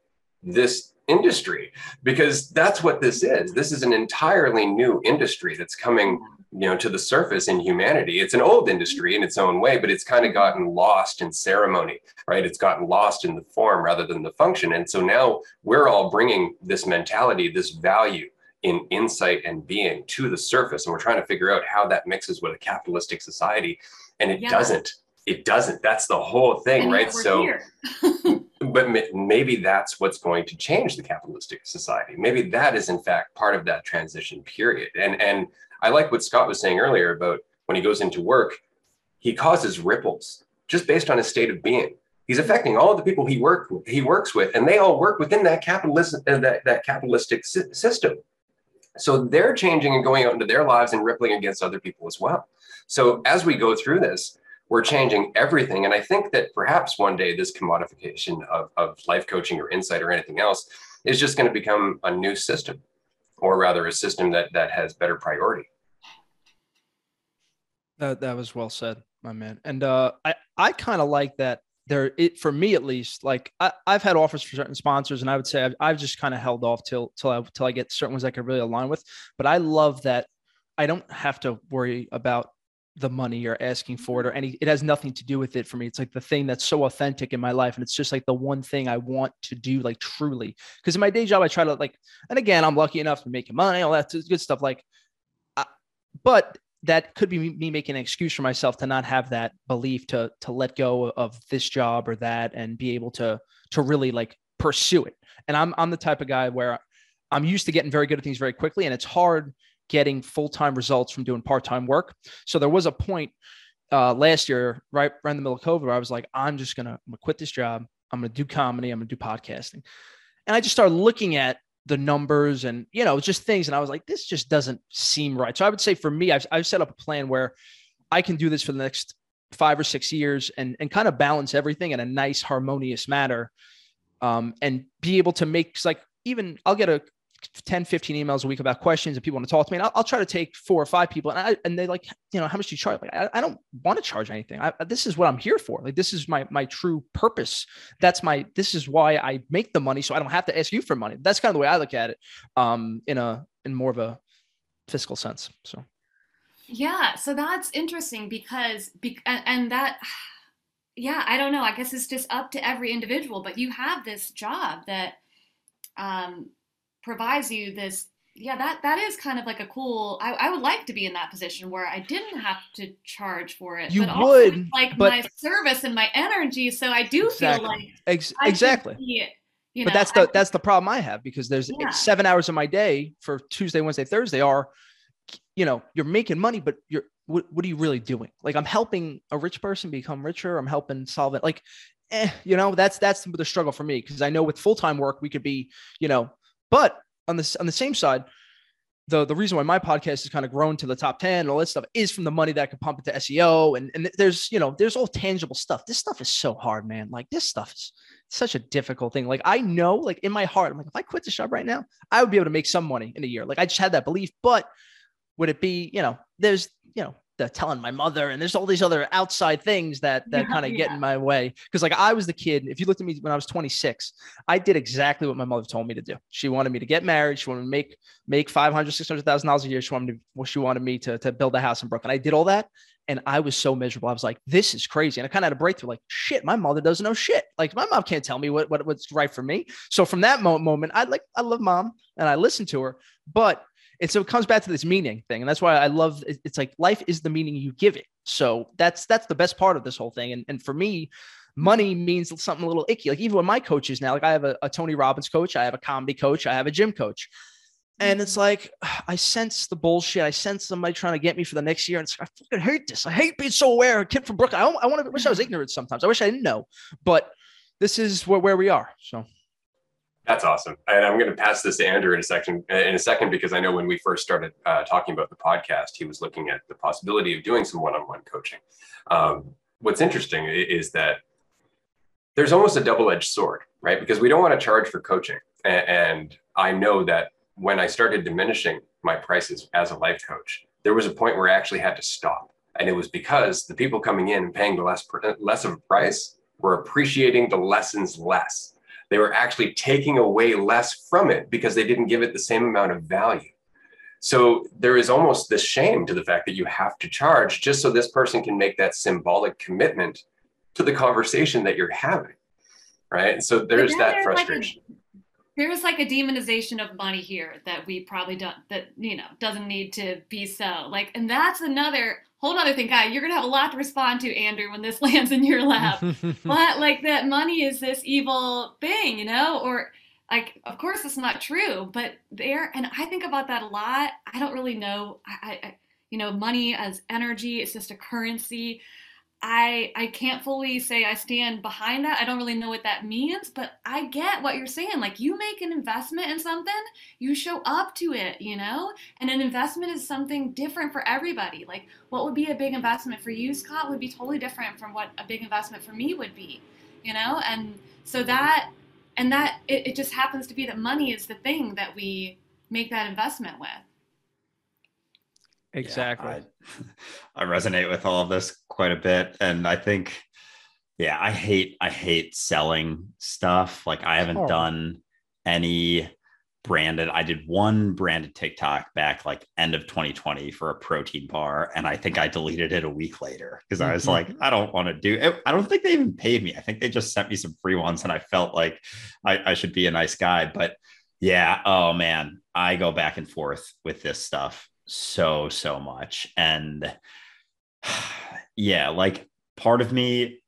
this industry, because that's what this is. This is an entirely new industry that's coming you know to the surface in humanity it's an old industry in its own way but it's kind of gotten lost in ceremony right it's gotten lost in the form rather than the function and so now we're all bringing this mentality this value in insight and being to the surface and we're trying to figure out how that mixes with a capitalistic society and it yeah. doesn't it doesn't. That's the whole thing and right? so but maybe that's what's going to change the capitalistic society. Maybe that is in fact part of that transition period. And and i like what scott was saying earlier about when he goes into work he causes ripples just based on his state of being. He's affecting all the people he work he works with and they all work within that capitalist uh, that, that capitalistic si- system. So they're changing and going out into their lives and rippling against other people as well. So as we go through this we're changing everything. And i think that perhaps one day this commodification of, of life coaching or insight or anything else is just going to become a new system or rather a system that that has better priority. That, that was well said my man. And uh, i i kind of like that there it for me at least like I, I've had offers for certain sponsors and i would say i've, I've just kind of held off till till i till i get certain ones i could really align with. But i love that i don't have to worry about the money you're asking for it or any it has nothing to do with it for me it's like the thing that's so authentic in my life and it's just like the one thing i want to do like truly because in my day job i try to like and again i'm lucky enough to making money all that good stuff like I, but that could be me making an excuse for myself to not have that belief to to let go of this job or that and be able to to really like pursue it. And I'm I'm the type of guy where I'm used to getting very good at things very quickly and it's hard getting full-time results from doing part-time work. So there was a point uh, last year, right, around the middle of COVID, where I was like, I'm just gonna, I'm gonna quit this job. I'm gonna do comedy. I'm gonna do podcasting. And I just started looking at the numbers and you know just things and i was like this just doesn't seem right so i would say for me i've, I've set up a plan where i can do this for the next five or six years and and kind of balance everything in a nice harmonious manner um, and be able to make like even i'll get a 10, 15 emails a week about questions and people want to talk to me. And I'll, I'll try to take four or five people and I, and they like, you know, how much do you charge? Like, I, I don't want to charge anything. I, this is what I'm here for. Like, this is my, my true purpose. That's my, this is why I make the money. So I don't have to ask you for money. That's kind of the way I look at it. Um, in a, in more of a fiscal sense. So. Yeah. So that's interesting because, be, and, and that, yeah, I don't know. I guess it's just up to every individual, but you have this job that, um, provides you this yeah that that is kind of like a cool I, I would like to be in that position where i didn't have to charge for it you but would like but, my service and my energy so i do exactly. feel like Ex- exactly be, you know, but that's the I, that's the problem i have because there's yeah. seven hours of my day for tuesday wednesday thursday are you know you're making money but you're what, what are you really doing like i'm helping a rich person become richer i'm helping solve it like eh, you know that's that's the struggle for me because i know with full-time work we could be you know but on this on the same side, the the reason why my podcast has kind of grown to the top 10 and all that stuff is from the money that I pump into SEO. And, and there's, you know, there's all tangible stuff. This stuff is so hard, man. Like this stuff is such a difficult thing. Like I know, like in my heart, I'm like, if I quit the job right now, I would be able to make some money in a year. Like I just had that belief, but would it be, you know, there's, you know, the telling my mother and there's all these other outside things that that yeah, kind of yeah. get in my way. Because like i was the kid if you looked at me when i was 26 i did exactly what my mother told me to do. She wanted me to get married she wanted to make make 500 600000 dollars a year she wanted me to, she wanted me to, to build a house in brooklyn. I did all that and i was so miserable. I was like this is crazy and i kind of had a breakthrough like shit my mother doesn't know shit. Like my mom can't tell me what, what what's right for me. So from that moment i like i love mom and i listened to her but and so it comes back to this meaning thing and that's why i love it's like life is the meaning you give it so that's that's the best part of this whole thing and, and for me money means something a little icky like even with my coaches now like i have a, a tony robbins coach i have a comedy coach i have a gym coach and it's like I sense the bullshit. I sense somebody trying to get me for the next year. And it's, I fucking hate this. I hate being so aware. A kid from Brooklyn. I, I want to wish I was ignorant sometimes. I wish I didn't know. But this is where, where we are. So that's awesome. And I'm going to pass this to Andrew in a second, in a second, because I know when we first started uh, talking about the podcast, he was looking at the possibility of doing some one-on-one coaching. Um, what's interesting is that there's almost a double-edged sword, right? Because we don't want to charge for coaching, and I know that when I started diminishing my prices as a life coach, there was a point where I actually had to stop, and it was because the people coming in and paying the less less of a price were appreciating the lessons less they were actually taking away less from it because they didn't give it the same amount of value. So there is almost this shame to the fact that you have to charge just so this person can make that symbolic commitment to the conversation that you're having. Right. So there's that frustration. Like there's like a demonization of money here that we probably don't that you know doesn't need to be so like and that's another whole other thing guy you're gonna have a lot to respond to andrew when this lands in your lap. But like that money is this evil thing you know? Or like of course it's not true but there and i think about that a lot. I don't really know. I, I you know money as energy it's just a currency I I can't fully say I stand behind that. I don't really know what that means, but I get what you're saying. Like you make an investment in something, you show up to it, you know? And an investment is something different for everybody. Like what would be a big investment for you, Scott, would be totally different from what a big investment for me would be, you know? And so that and that it, it just happens to be that money is the thing that we make that investment with. Exactly. Yeah, I, I resonate with all of this quite a bit. And I think, yeah, I hate, I hate selling stuff. Like I haven't oh. done any branded. I did one branded TikTok back like end of 2020 for a protein bar. And I think I deleted it a week later because I was mm-hmm. like, I don't want to do it. I don't think they even paid me. I think they just sent me some free ones and I felt like I, I should be a nice guy. But yeah, oh man, I go back and forth with this stuff so so much. And yeah like part of me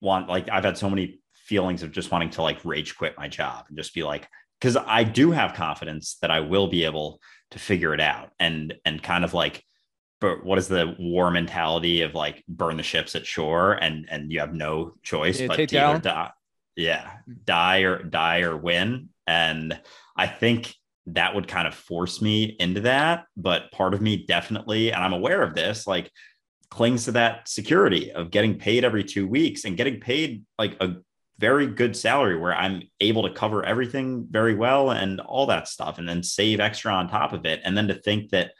want like i've had so many feelings of just wanting to like rage quit my job and just be like because i do have confidence that i will be able to figure it out and and kind of like but what is the war mentality of like burn the ships at shore and and you have no choice yeah, but to either die yeah die or die or win and i think that would kind of force me into that. But part of me definitely, and I'm aware of this, like clings to that security of getting paid every two weeks and getting paid like a very good salary where I'm able to cover everything very well and all that stuff and then save extra on top of it. And then to think that,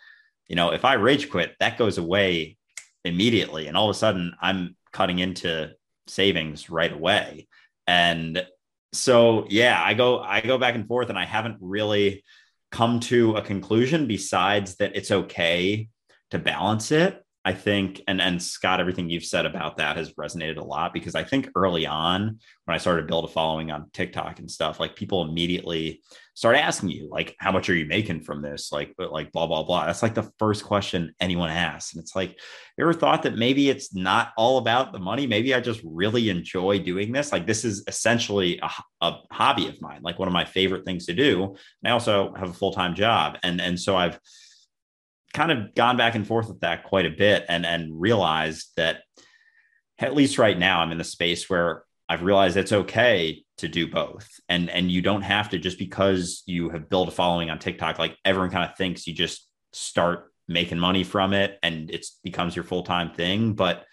you know, if I rage quit, that goes away immediately. And all of a sudden I'm cutting into savings right away. And so yeah, I go I go back and forth and I haven't really come to a conclusion besides that it's okay to balance it. I think, and and Scott, everything you've said about that has resonated a lot because I think early on when I started to build a following on TikTok and stuff, like people immediately start asking you, like, how much are you making from this? Like, like blah blah blah. That's like the first question anyone asks, and it's like, you ever thought that maybe it's not all about the money? Maybe I just really enjoy doing this. Like, this is essentially a, a hobby of mine, like one of my favorite things to do. And I also have a full time job, and and so I've kind of gone back and forth with that quite a bit and and realized that at least right now I'm in the space where I've realized it's okay to do both. And and you don't have to just because you have built a following on TikTok, like everyone kind of thinks you just start making money from it and it becomes your full-time thing. But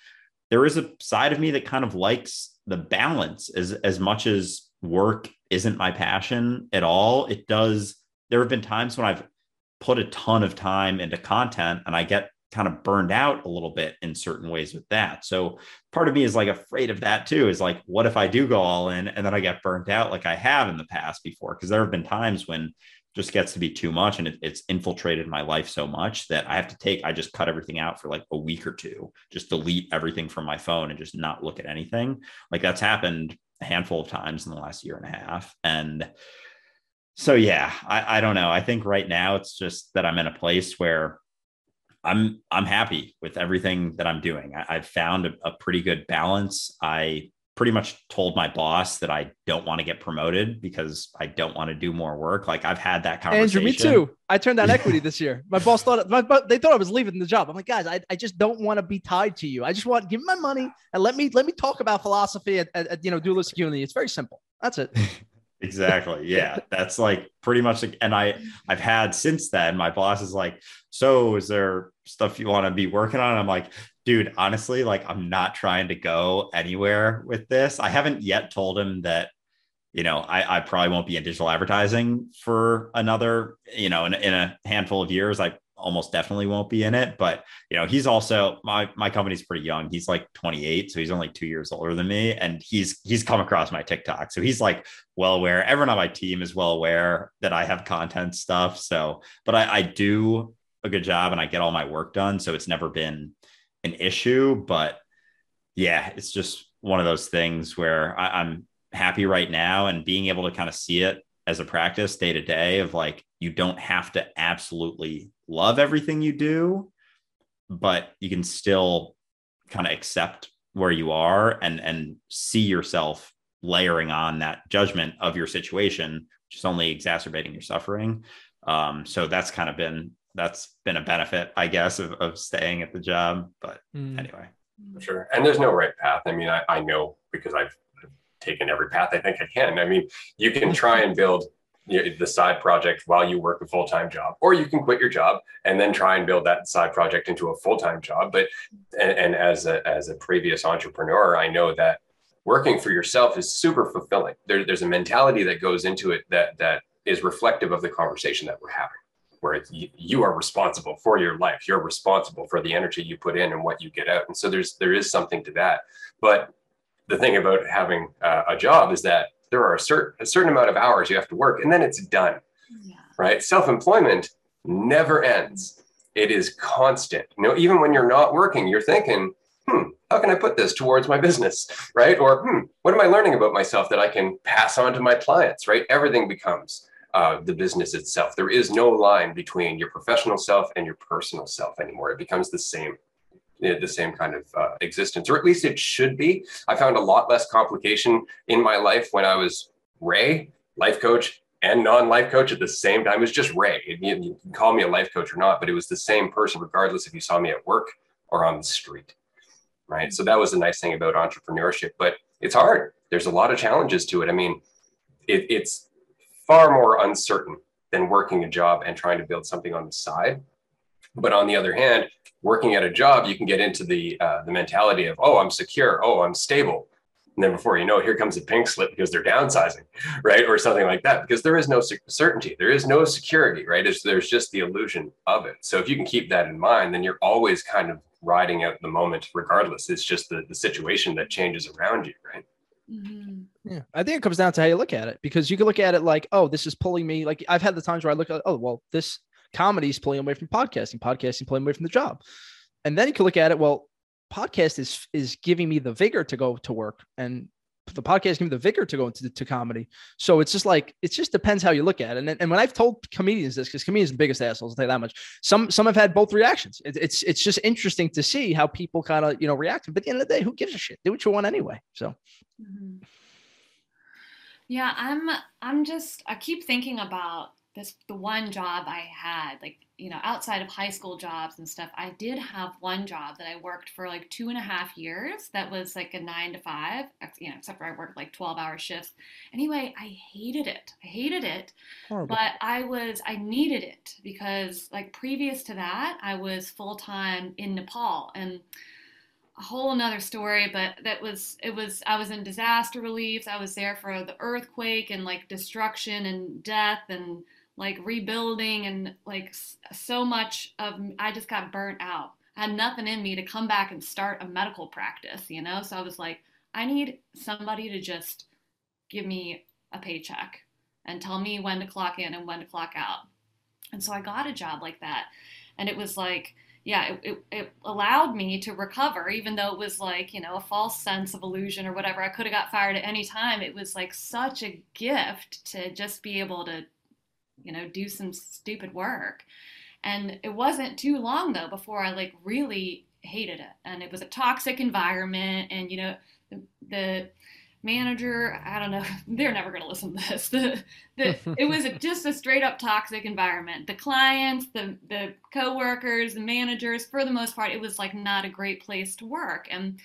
there is a side of me that kind of likes the balance as as much as work isn't my passion at all. It does. There have been times when I've put a ton of time into content and I get kind of burned out a little bit in certain ways with that. So part of me is like afraid of that too is like, what if I do go all in and then I get burnt out like I have in the past before? Because there have been times when just gets to be too much and it, it's infiltrated my life so much that I have to take, I just cut everything out for like a week or two, just delete everything from my phone and just not look at anything. Like that's happened a handful of times in the last year and a half. And so yeah, I, I don't know. I think right now it's just that I'm in a place where I'm I'm happy with everything that I'm doing. I, have found a, a, pretty good balance. I pretty much told my boss that I don't want to get promoted because I don't want to do more work. Like I've had that conversation. Andrew, me too. I turned down equity this year. My boss thought my, they thought I was leaving the job. I'm like, guys, I, I just don't want to be tied to you. I just want give me my money and let me let me talk about philosophy at, at, at you know dualistic unity. It's very simple. That's it. exactly yeah that's like pretty much like, and i i've had since then my boss is like so is there stuff you want to be working on? I'm like dude honestly like i'm not trying to go anywhere with this. I haven't yet told him that you know i, I probably won't be in digital advertising for another you know in, in a handful of years. I almost definitely won't be in it. But you know, he's also my my company's pretty young. He's like 28, so he's only two years older than me, and he's he's come across my TikTok, so he's like well aware. Everyone on my team is well aware that I have content stuff. So, but I, I do a good job and I get all my work done, so it's never been an issue. But yeah, it's just one of those things where I, I'm happy right now and being able to kind of see it as a practice day to day of like you don't have to absolutely love everything you do but you can still kind of accept where you are and and see yourself layering on that judgment of your situation which is only exacerbating your suffering. Um, so that's kind of been that's been a benefit i guess of, of staying at the job but mm. anyway. Sure. And there's no right path. I mean i, I know because I've, I've taken every path i think i can. I mean you can try and build the side project while you work a full-time job or you can quit your job and then try and build that side project into a full-time job. But and, and as a as a previous entrepreneur i know that working for yourself is super fulfilling. There, there's a mentality that goes into it that that is reflective of the conversation that we're having where you, you are responsible for your life. You're responsible for the energy you put in and what you get out. And so there's there is something to that. But the thing about having uh, a job is that there are a certain a certain amount of hours you have to work and then it's done yeah. right? Self-employment never ends. It is constant. You know even when you're not working you're thinking hmm how can i put this towards my business? Right? Or hmm what am i learning about myself that i can pass on to my clients? Right? Everything becomes uh, the business itself. There is no line between your professional self and your personal self anymore. It becomes the same the same kind of uh, existence, or at least it should be. I found a lot less complication in my life when I was Ray, life coach, and non-life coach at the same time. It was just Ray. You, can call me a life coach or not, but it was the same person, regardless if you saw me at work or on the street. Right. So that was the nice thing about entrepreneurship, but it's hard. There's a lot of challenges to it. I mean, it, it's far more uncertain than working a job and trying to build something on the side. But on the other hand, working at a job, you can get into the uh, the mentality of, oh, I'm secure, oh, I'm stable. And then before you know it, here comes a pink slip because they're downsizing, right? Or something like that, because there is no certainty. There is no security, right? It's, there's just the illusion of it. So if you can keep that in mind, then you're always kind of riding out the moment regardless. It's just the, the situation that changes around you, right? Mm-hmm. Yeah, I think it comes down to how you look at it because you can look at it like, oh, this is pulling me. Like I've had the times where I look at, oh, well, this comedy is pulling away from podcasting, podcasting pulling away from the job. And then you can look at it, well, podcast is is giving me the vigor to go to work and the podcast giving me the vigor to go into to comedy. So it's just like it just depends how you look at it. And, and when I've told comedians this, because comedians are the biggest assholes, I'll tell you that much. Some some have had both reactions. It, it's it's just interesting to see how people kind of you know react. But at the end of the day, who gives a shit? Do what you want anyway. So. Mm-hmm. Yeah, I'm I'm just I keep thinking about this the one job I had, like, you know, outside of high school jobs and stuff, I did have one job that I worked for like two and a half years that was like a nine to five, you know, except for I worked like 12 hour shifts. Anyway, I hated it. I hated it. Horrible. But I was, I needed it because like previous to that, I was full time in Nepal and a whole nother story, but that was it was I was in disaster relief. I was there for the earthquake and like destruction and death and like rebuilding and like so much of I just got burnt out. I had nothing in me to come back and start a medical practice, you know? So I was like, I need somebody to just give me a paycheck and tell me when to clock in and when to clock out. And so I got a job like that. And it was like, yeah, it, it, it, allowed me to recover, even though it was like, you know, a false sense of illusion or whatever. I could have got fired at any time. It was like such a gift to just be able to you know, do some stupid work. And it wasn't too long though before I like really hated it. And it was a toxic environment. And, you know, the, the manager, I don't know, they're never going to listen to this. The, the, it was just a straight up toxic environment. The clients, the, the coworkers, the managers, for the most part, it was like not a great place to work. And,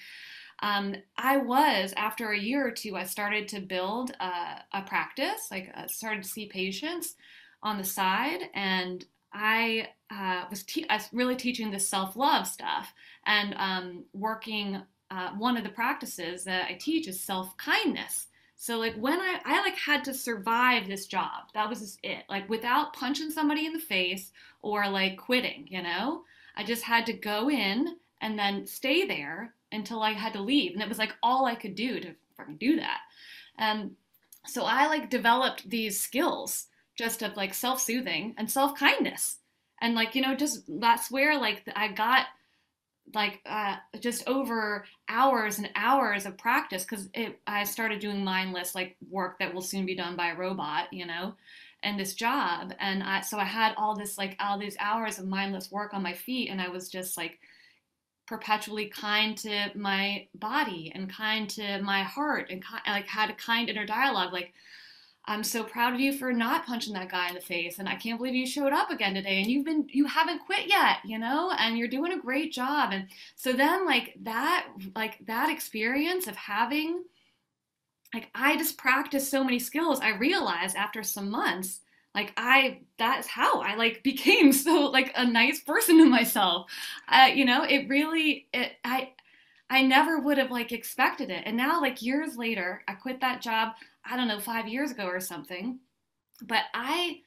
um, I was after a year or two, I started to build a, a practice, like I uh, started to see patients, on the side, and I uh, was, te- really teaching the self love stuff and um, working. Uh, one of the practices that I teach is self kindness. So like when I I like had to survive this job. That was just it. Like without punching somebody in the face or like quitting, you know? I just had to go in and then stay there until I had to leave. And it was like all I could do to fucking do that. And so I like developed these skills just of like self-soothing and self-kindness and like you know just that's where like i got like uh, just over hours and hours of practice because I started doing mindless like work that will soon be done by a robot, you know, and this job. And I, so I had all this like all these hours of mindless work on my feet, and I was just like perpetually kind to my body and kind to my heart and like had a kind inner dialogue like I'm so proud of you for not punching that guy in the face and I can't believe you showed up again today and you've been you haven't quit yet, you know, and you're doing a great job. And so then like that like that experience of having like I just practiced so many skills. I realized after some months like I that's how I like became so like a nice person to myself. Uh, you know, it really it I I never would have like expected it. And now like years later, I quit that job. I don't know, five years ago or something. But I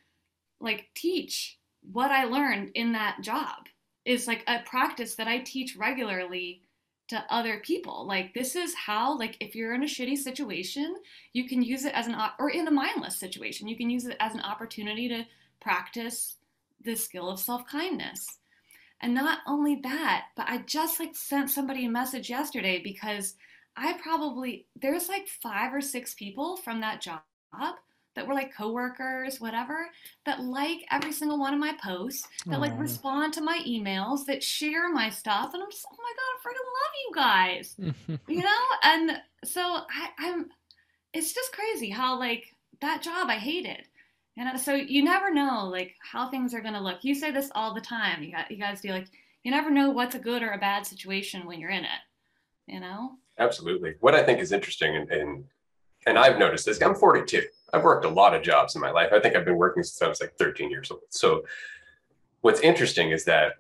like teach what I learned in that job is like a practice that I teach regularly to other people. Like this is how like if you're in a shitty situation, you can use it as an or in a mindless situation, you can use it as an opportunity to practice the skill of self-kindness. And not only that, but I just like sent somebody a message yesterday because I probably there's like five or six people from that job that were like coworkers, whatever, that like every single one of my posts, that Aww. like respond to my emails, that share my stuff, and I'm just, oh my god, I freaking love you guys, you know. And so I, I'm, it's just crazy how like that job I hated, you know. So you never know like how things are gonna look. You say this all the time. You got, you guys do like, you never know what's a good or a bad situation when you're in it, you know. Absolutely. What I think is interesting, and, and and I've noticed this. I'm 42. I've worked a lot of jobs in my life. I think I've been working since I was like 13 years old. So what's interesting is that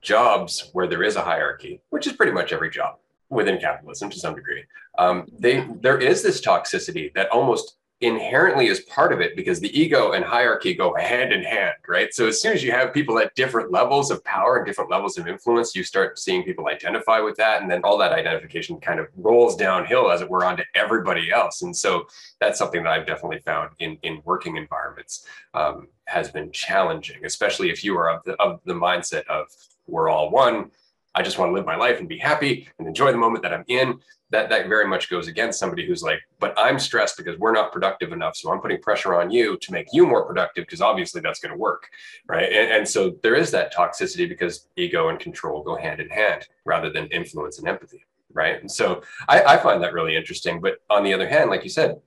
jobs where there is a hierarchy, which is pretty much every job within capitalism to some degree, um, they there is this toxicity that almost inherently is part of it because the ego and hierarchy go hand in hand, right? So as soon as you have people at different levels of power and different levels of influence, you start seeing people identify with that. And then all that identification kind of rolls downhill, as it were, onto everybody else. And so that's something that I've definitely found in, in working environments um, has been challenging, especially if you are of the, of the mindset of we're all one. I just want to live my life and be happy and enjoy the moment that I'm in that that very much goes against somebody who's like, but I'm stressed because we're not productive enough. So I'm putting pressure on you to make you more productive because obviously that's going to work. Right. And, and, so there is that toxicity because ego and control go hand in hand rather than influence and empathy. Right. And so I, I find that really interesting. But on the other hand, like you said,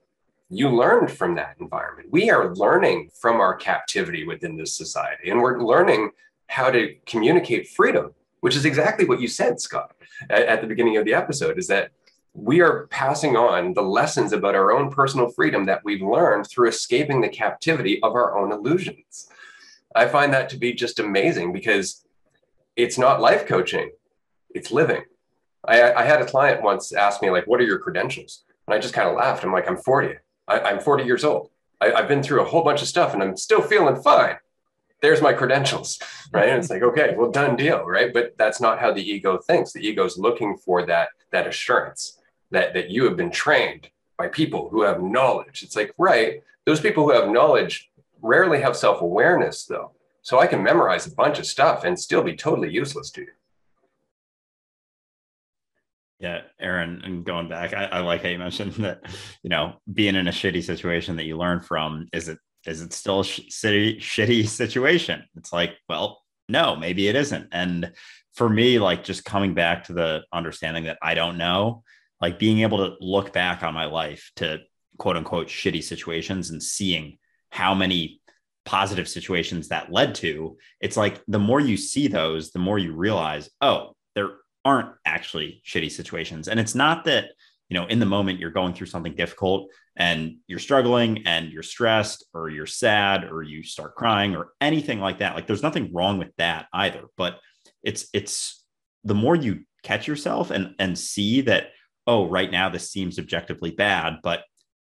you learned from that environment. We are learning from our captivity within this society, and we're learning how to communicate freedom, which is exactly what you said, Scott, at, at the beginning of the episode. Is that we are passing on the lessons about our own personal freedom that we've learned through escaping the captivity of our own illusions. I find that to be just amazing because it's not life coaching, it's living. I, I had a client once ask me, like, what are your credentials? And I just kind of laughed. I'm like, I'm 40. I, am 40 years old. I, I've been through a whole bunch of stuff and I'm still feeling fine there's my credentials right and it's like okay well done deal right but that's not how the ego thinks the ego is looking for that that assurance that that you have been trained by people who have knowledge. It's like, right, those people who have knowledge rarely have self-awareness though. So I can memorize a bunch of stuff and still be totally useless to you. Yeah, Aaron, and going back, I, I, like how you mentioned that, you know, being in a shitty situation that you learn from, is it is it still a sh- shitty, shitty situation? It's like, well, no, maybe it isn't. And for me, like just coming back to the understanding that I don't know, like being able to look back on my life to quote unquote shitty situations and seeing how many positive situations that led to it's like the more you see those the more you realize oh there aren't actually shitty situations and it's not that you know in the moment you're going through something difficult and you're struggling and you're stressed or you're sad or you start crying or anything like that like there's nothing wrong with that either but it's it's the more you catch yourself and and see that oh, right now this seems objectively bad, but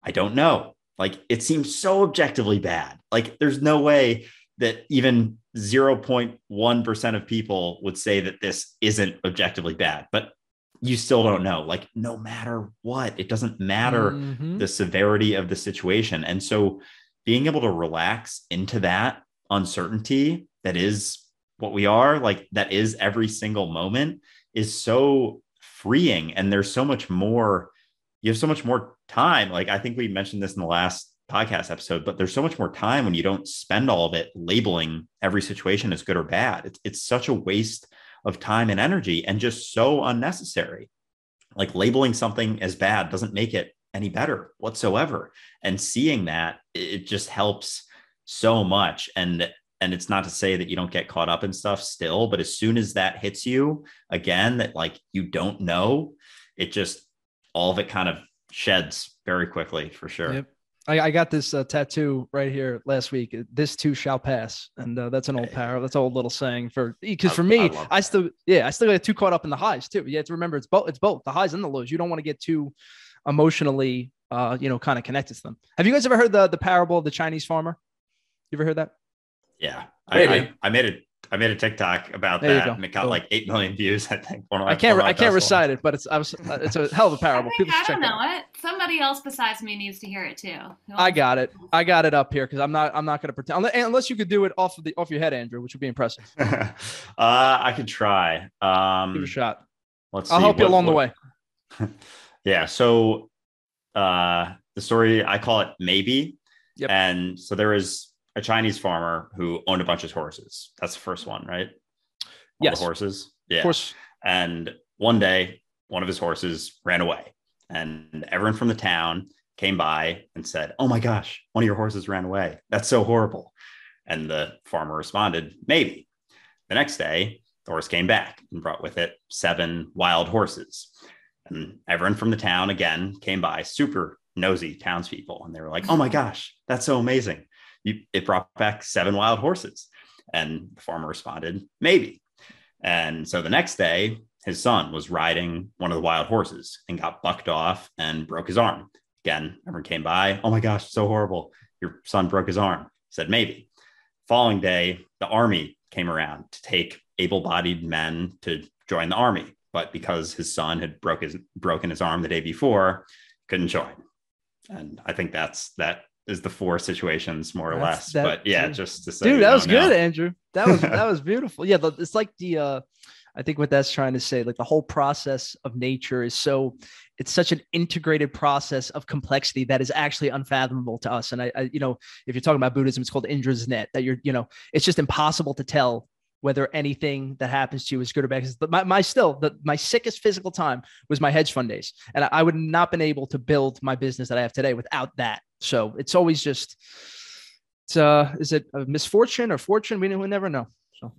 I don't know. Like it seems so objectively bad. Like there's no way that even 0.1% of people would say that this isn't objectively bad, but you still don't know. Like no matter what, it doesn't matter mm-hmm. the severity of the situation. And so being able to relax into that uncertainty that is what we are, like that is every single moment is so freeing and there's so much more you have so much more time like i think we mentioned this in the last podcast episode but there's so much more time when you don't spend all of it labeling every situation as good or bad it's, it's such a waste of time and energy and just so unnecessary. Like labeling something as bad doesn't make it any better whatsoever. And seeing that it just helps so much. And and it's not to say that you don't get caught up in stuff still but as soon as that hits you again that like you don't know it just all of it kind of sheds very quickly for sure. Yep. I, I got this uh, tattoo right here last week. This too shall pass, and uh, that's an old power. That's an old little saying for because for me, I, I, still yeah, I still get too caught up in the highs too. You have to remember it's both. It's both the highs and the lows. You don't want to get too emotionally, uh, you know, kind of connected to them. Have you guys ever heard the the parable of the Chinese farmer? You ever heard that? Yeah, I, I, I, made it. I made a TikTok about there that, and it got cool. like eight million views. I think. One of my, I can't. I can't recite it, but it's. I was. It's a hell of a parable. I, think, I don't know it. Somebody else besides me needs to hear it too. I got it. I got it up here because I'm not. I'm not going to pretend unless you could do it off of the off your head, Andrew, which would be impressive. uh, I could try. Um, Give a shot. Let's. I'll see. help what, you along what, the way. yeah. So, uh, the story I call it maybe. Yep. And so there is a Chinese farmer who owned a bunch of horses. That's the first one, right? All yes. horses. Yeah. Of course. And one day, one of his horses ran away, and everyone from the town came by and said, "Oh my gosh, one of your horses ran away. That's so horrible." And the farmer responded, "Maybe." The next day, the horse came back and brought with it seven wild horses. And everyone from the town again came by, super nosy townspeople, and they were like, "Oh my gosh, that's so amazing." It brought back seven wild horses. And the farmer responded, maybe. And so the next day, his son was riding one of the wild horses and got bucked off and broke his arm. Again, everyone came by. Oh my gosh, so horrible. Your son broke his arm. Said maybe. Following day, the army came around to take able bodied men to join the army. But because his son had broke his, broken his arm the day before, couldn't join. And I think that's that is the four situations more or That's, less. That, but yeah, just to say, dude, that was good, Andrew. That was that was beautiful. Yeah, it's like the uh I think what that's trying to say, like the whole process of nature is so it's such an integrated process of complexity that is actually unfathomable to us. And I, I, you know, if you're talking about Buddhism, it's called Indra's net. That you're, you know, it's just impossible to tell whether anything that happens to you is good or bad. But my, my still, the, my sickest physical time was my hedge fund days. And I, I would not been able to build my business that I have today without that. So it's always just, it's, uh, is it a misfortune or fortune? We, we never know. So.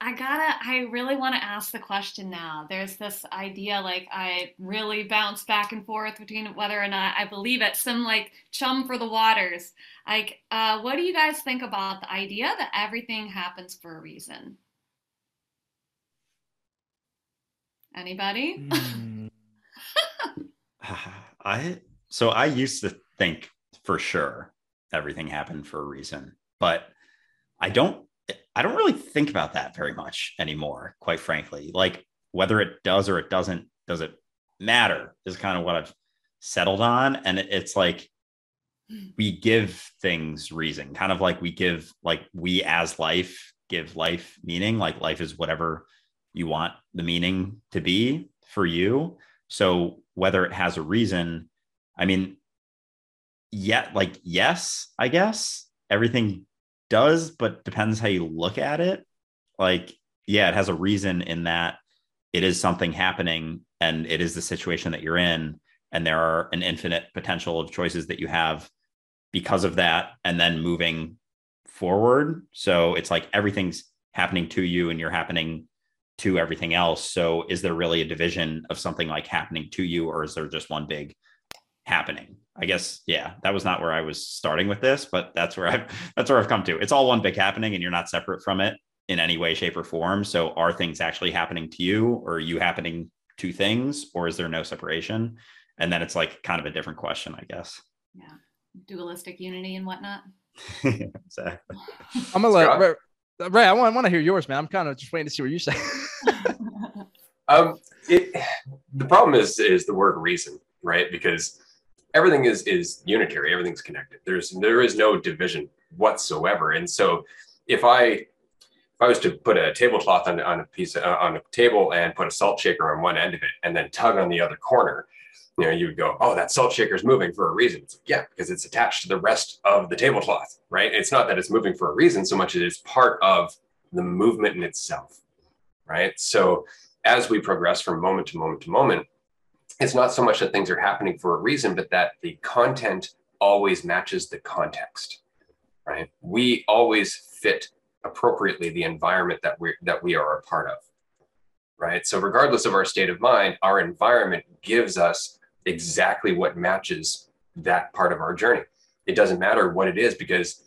I gotta, I really want to ask the question now. There's this idea, like, I really bounce back and forth between whether or not I believe it. Some like chum for the waters. Like, uh, what do you guys think about the idea that everything happens for a reason? Anybody? Mm. I, so I used to think for sure everything happened for a reason, but I don't I don't really think about that very much anymore, quite frankly. Like whether it does or it doesn't, does it matter is kind of what I've settled on. And it's like hmm. we give things reason, kind of like we give, like we as life give life meaning, like life is whatever you want the meaning to be for you. So whether it has a reason, I mean, yet, like, yes, I guess everything does, but depends how you look at it. Like, yeah, it has a reason in that it is something happening and it is the situation that you're in. And there are an infinite potential of choices that you have because of that. And then moving forward. So it's like everything's happening to you and you're happening to everything else. So is there really a division of something like happening to you, or is there just one big happening? I guess yeah, that was not where I was starting with this, but that's where I've that's where I've come to. It's all one big happening, and you're not separate from it in any way, shape, or form. So are things actually happening to you, or are you happening to things, or is there no separation? And then it's like kind of a different question, I guess. Yeah, dualistic unity and whatnot. exactly. I'm gonna let Ray, Ray, I want, I want to hear yours, man. I'm kind of just waiting to see what you say. um, it, the problem is is the word reason, right? Because everything is is unitary everything's connected there's there is no division whatsoever and so if i if I was to put a tablecloth on, on a piece uh, on a table and put a salt shaker on one end of it and then tug on the other corner, you know, you would go, oh, that salt shaker is moving for a reason. it's Like, yeah, because it's attached to the rest of the tablecloth, right? It's not that it's moving for a reason so much as it's part of the movement in itself, right? So as we progress from moment to moment to moment, it's not so much that things are happening for a reason, but that the content always matches the context, right? We always fit appropriately the environment that we that we are a part of, right? So regardless of our state of mind, our environment gives us exactly what matches that part of our journey. It doesn't matter what it is because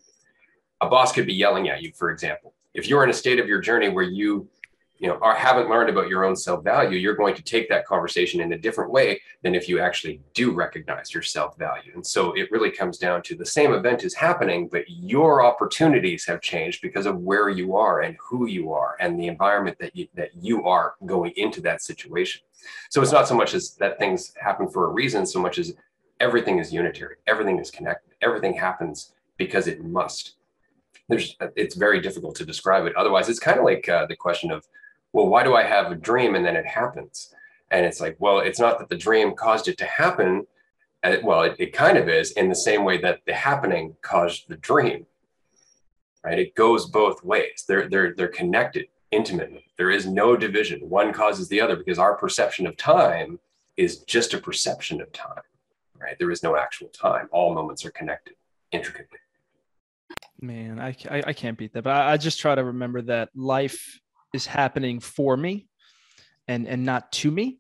a boss could be yelling at you, for example. If you're in a state of your journey where you you know are, haven't learned about your own self-value you're going to take that conversation in a different way than if you actually do recognize your self-value. And so it really comes down to the same event is happening but your opportunities have changed because of where you are and who you are and the environment that you that you are going into that situation. So it's not so much as that things happen for a reason so much as everything is unitary everything is connected everything happens because it must. There's it's very difficult to describe it otherwise. It's kind of like uh, the question of well, why do I have a dream and then it happens? And it's like, well, it's not that the dream caused it to happen. Uh, well, it, it kind of is in the same way that the happening caused the dream, right? It goes both ways. They're, they're, they're connected intimately. There is no division. One causes the other because our perception of time is just a perception of time, right? There is no actual time. All moments are connected intricately. Man, I, I, I can't beat that. But I, I just try to remember that life is happening for me and and not to me.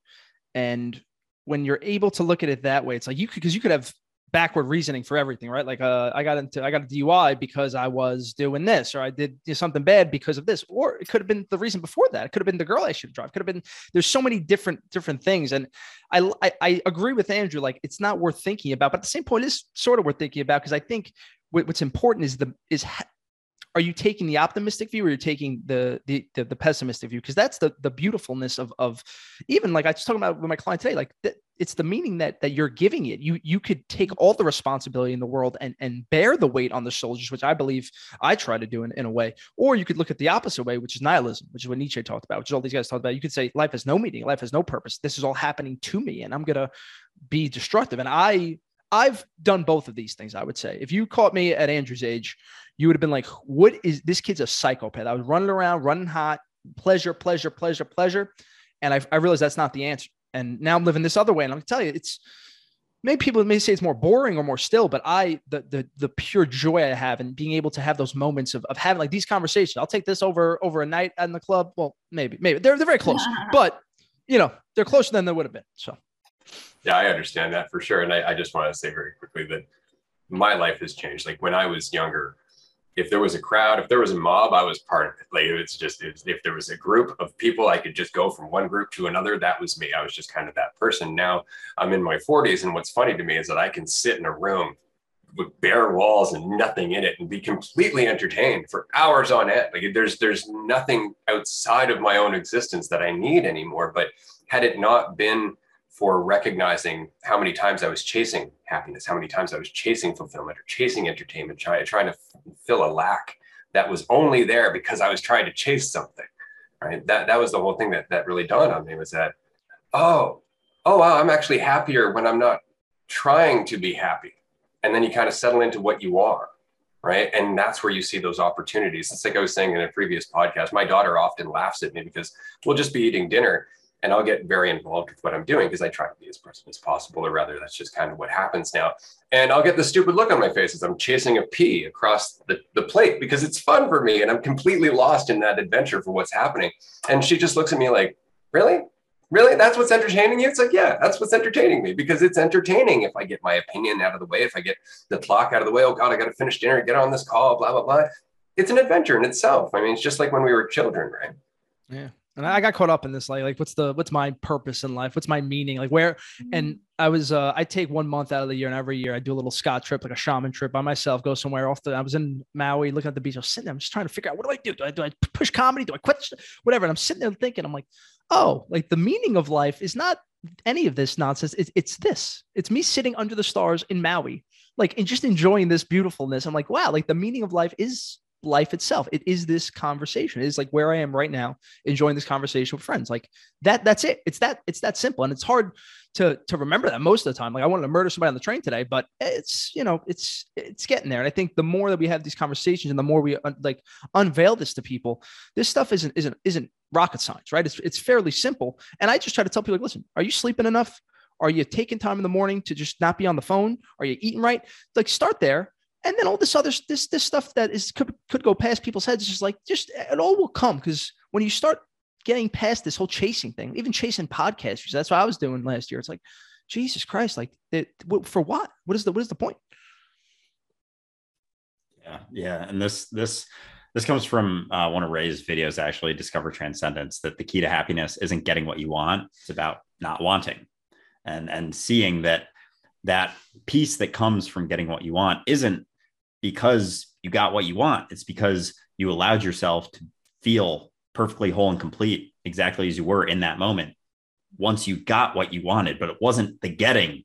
And when you're able to look at it that way it's like you could because you could have backward reasoning for everything right? Like uh, i got into i got a dui because i was doing this or i did something bad because of this or it could have been the reason before that. It could have been the girl i should drive. Could have been there's so many different different things. And I, I i agree with andrew like it's not worth thinking about but at the same point it's sort of worth thinking about because i think what's important is the is are you taking the optimistic view or are you taking the the the, the pessimistic view? Because that's the the beautifulness of of even like i was talking about with my client today like th- it's the meaning that that you're giving it. You you could take mm-hmm. all the responsibility in the world and and bear the weight on the shoulders which i believe i try to do in, in a way. Or you could look at the opposite way which is nihilism which is what nietzsche talked about which is all these guys talked about. You could say life has no meaning. Life has no purpose. This is all happening to me and i'm gonna be destructive. And i I've done both of these things, I would say. If you caught me at Andrew's age, you would have been like, what is this kid's a psychopath? I was running around, running hot, pleasure, pleasure, pleasure, pleasure. And I, I realized that's not the answer. And now I'm living this other way. And I'm gonna tell you, it's maybe people may say it's more boring or more still, but I the the the pure joy I have in being able to have those moments of, of having like these conversations. I'll take this over over a night in the club. Well, maybe, maybe they're they're very close, but you know, they're closer than they would have been. So yeah, I understand that for sure. And I, I just want to say very quickly that my life has changed. Like when I was younger, if there was a crowd, if there was a mob, I was part of it. Like it's just if there was a group of people, I could just go from one group to another. That was me. I was just kind of that person. Now I'm in my 40s, and what's funny to me is that I can sit in a room with bare walls and nothing in it and be completely entertained for hours on end. Like there's there's nothing outside of my own existence that I need anymore. But had it not been for recognizing how many times I was chasing happiness, how many times I was chasing fulfillment or chasing entertainment, try, trying to fill a lack that was only there because I was trying to chase something. Right. That that was the whole thing that that really dawned on me was that, oh, oh wow, I'm actually happier when I'm not trying to be happy. And then you kind of settle into what you are. Right. And that's where you see those opportunities. It's like I was saying in a previous podcast. My daughter often laughs at me because we'll just be eating dinner and I'll get very involved with what I'm doing because I try to be as present as possible, or rather, that's just kind of what happens now. And I'll get the stupid look on my face as I'm chasing a pea across the, the plate because it's fun for me and I'm completely lost in that adventure for what's happening. And she just looks at me like, Really? Really? That's what's entertaining you? It's like, yeah, that's what's entertaining me because it's entertaining if I get my opinion out of the way, if I get the clock out of the way. Oh God, I got to finish dinner, get on this call, blah, blah, blah. It's an adventure in itself. I mean, it's just like when we were children, right? Yeah and I got caught up in this like like what's the what's my purpose in life? What's my meaning? Like where and mm-hmm. I was uh I take one month out of the year and every year I do a little Scott trip, like a shaman trip by myself, go somewhere off the I was in Maui looking at the beach. I was sitting there, I'm just trying to figure out what do I do? Do I do I push comedy? Do I quit whatever? And I'm sitting there thinking, I'm like, oh, like the meaning of life is not any of this nonsense. It's, it's this. It's me sitting under the stars in Maui, like and just enjoying this beautifulness. I'm like, wow, like the meaning of life is life itself. It is this conversation. It is like where I am right now, enjoying this conversation with friends. Like that, that's it. It's that, it's that simple. And it's hard to to remember that most of the time. Like I wanted to murder somebody on the train today, but it's, you know, it's it's getting there. And I think the more that we have these conversations and the more we un- like unveil this to people, this stuff isn't isn't isn't rocket science, right? It's it's fairly simple. And I just try to tell people like, listen, are you sleeping enough? Are you taking time in the morning to just not be on the phone? Are you eating right? Like start there and then all this other this this stuff that is could, could go past people's heads is just like just it all will come because when you start getting past this whole chasing thing even chasing podcasters that's what i was doing last year it's like jesus christ like it, for what? What is the what is the point? Yeah yeah and this this this comes from uh, one of ray's videos actually discover transcendence that the key to happiness isn't getting what you want it's about not wanting. And and seeing that that piece that comes from getting what you want isn't because you got what you want. It's because you allowed yourself to feel perfectly whole and complete exactly as you were in that moment. Once you got what you wanted but it wasn't the getting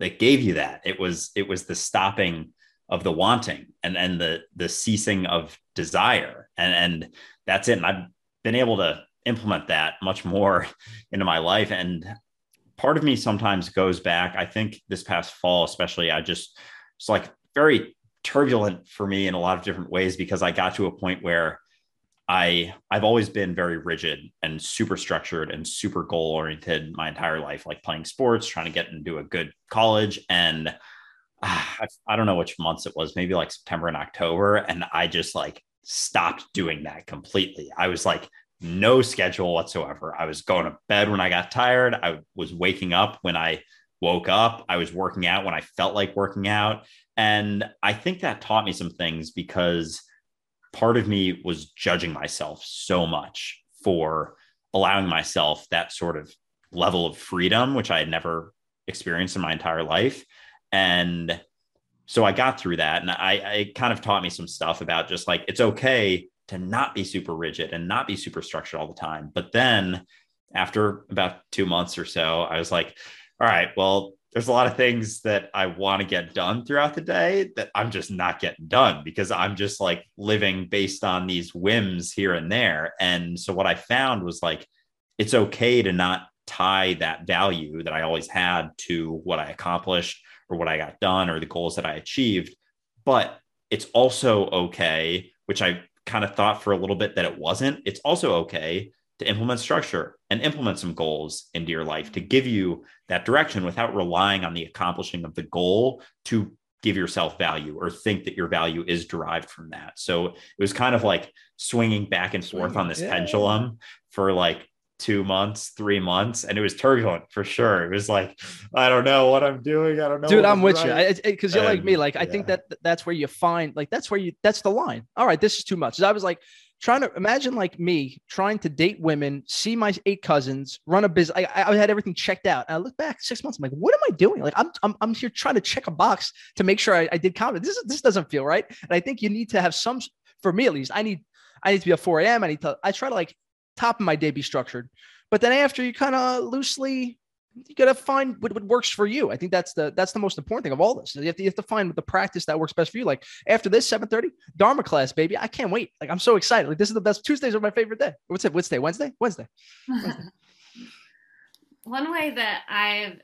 that gave you that. It was it was the stopping of the wanting and and the the ceasing of desire. And and that's it. And i've been able to implement that much more into my life. And part of me sometimes goes back i think this past fall especially i just it's like very turbulent for me in a lot of different ways because I got to a point where I I've always been very rigid and super structured and super goal oriented my entire life, like playing sports, trying to get into a good college, and uh, I, I don't know which months it was, maybe like September and October, and I just like stopped doing that completely. I was like no schedule whatsoever. I was going to bed when I got tired. I was waking up when I woke up. I was working out when I felt like working out. And I think that taught me some things because part of me was judging myself so much for allowing myself that sort of level of freedom, which I had never experienced in my entire life. And so I got through that. And I, I kind of taught me some stuff about just like it's okay to not be super rigid and not be super structured all the time. But then after about two months or so, I was like, all right, well, there's a lot of things that I want to get done throughout the day that I'm just not getting done because I'm just like living based on these whims here and there. And so what I found was like, it's okay to not tie that value that I always had to what I accomplished or what I got done or the goals that I achieved. But it's also okay, which I kind of thought for a little bit that it wasn't. It's also okay to implement structure and implement some goals into your life to give you that direction without relying on the accomplishing of the goal to give yourself value or think that your value is derived from that. So it was kind of like swinging back and forth on this yeah. pendulum for like two months, three months, and it was turbulent for sure. It was like, I don't know what I'm doing. I don't know. Dude, I'm with right. you because you're and, like me. Like, I think that that's where you find, like, that's where you, that's the line. All right, this is too much. I was like, trying to imagine like me trying to date women, see my eight cousins, run a business. I, I had everything checked out. And I look back six months. I'm like, what am I doing? Like I'm, I'm, I'm here trying to check a box to make sure I, I did comedy. This, this doesn't feel right. And I think you need to have some, for me at least, I need, I need to be at 4 a.m. I need to, I try to like top of my day be structured. But then after you kind of loosely you got to find what, what works for you. I think that's the that's the most important thing of all this. You have to, you have to find the practice that works best for you. Like after this 7:30 Dharma class, baby, I can't wait. Like I'm so excited. Like this is the best. Tuesdays are my favorite day. What's it? Wednesday? Wednesday? Wednesday. Wednesday. One way that I've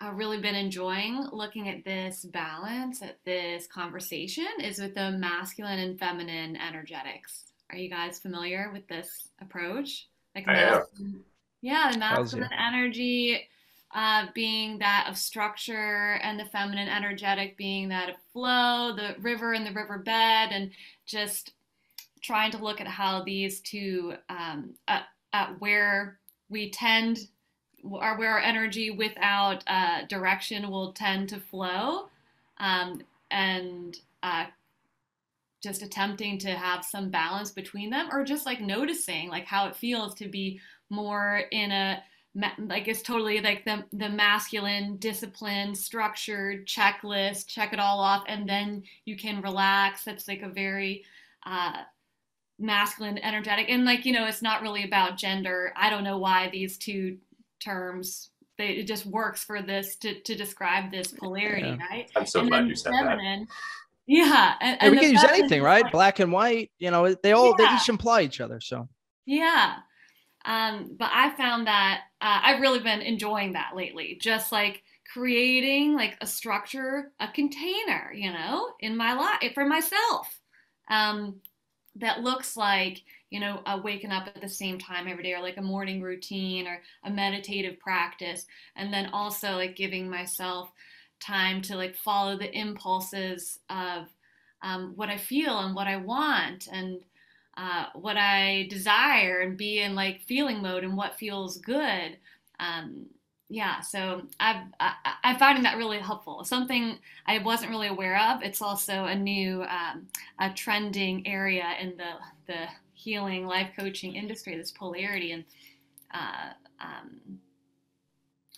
I've really been enjoying looking at this balance, at this conversation, is with the masculine and feminine energetics. Are you guys familiar with this approach? Like, masculine, yeah, the masculine energy uh, being that of structure and the feminine energetic being that of flow, the river and the riverbed, and just trying to look at how these two, um, at, at where we tend, or where our energy without uh, direction will tend to flow, um, and uh, just attempting to have some balance between them, or just like noticing like how it feels to be more in a like it's totally like the the masculine discipline structured checklist check it all off and then you can relax that's like a very uh masculine energetic and like you know it's not really about gender i don't know why these two terms they, it just works for this to, to describe this polarity yeah. right i'm so and glad you said feminine, that Yeah, and, and we can use anything, right? Like, Black and white. You know, they all yeah. they each imply each other. So yeah, um, but I found that uh, I've really been enjoying that lately. Just like creating like a structure, a container, you know, in my life for myself. Um, that looks like you know waking up at the same time every day or like a morning routine or a meditative practice and then also like giving myself time to like follow the impulses of um, what i feel and what i want and uh, what i desire and be in like feeling mode and what feels good. Um, yeah so I've, I, i'm finding that really helpful. Something i wasn't really aware of. It's also a new um, a trending area in the the healing life coaching industry this polarity and uh, um,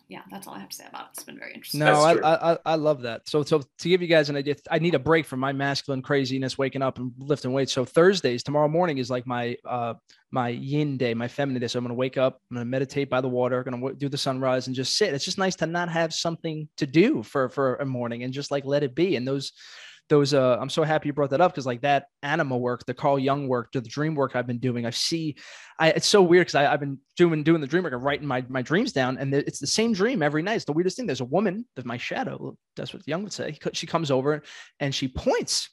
yeah, that's all I have to say about it. It's been very interesting. No, I, I, I love that. So so to give you guys an idea, I need a break from my masculine craziness, waking up and lifting weights. So Thursdays, tomorrow morning is like my uh my yin day, my feminine day. So I'm gonna wake up, I'm gonna meditate by the water, gonna do the sunrise and just sit. It's just nice to not have something to do for for a morning and just like let it be. And those those uh i'm so happy you brought that up because like that anima work the carl jung work the dream work i've been doing i see i it's so weird because i've been doing doing the dream work and writing my, my dreams down and it's the same dream every night it's the weirdest thing there's a woman that my shadow that's what jung would say she comes over and she points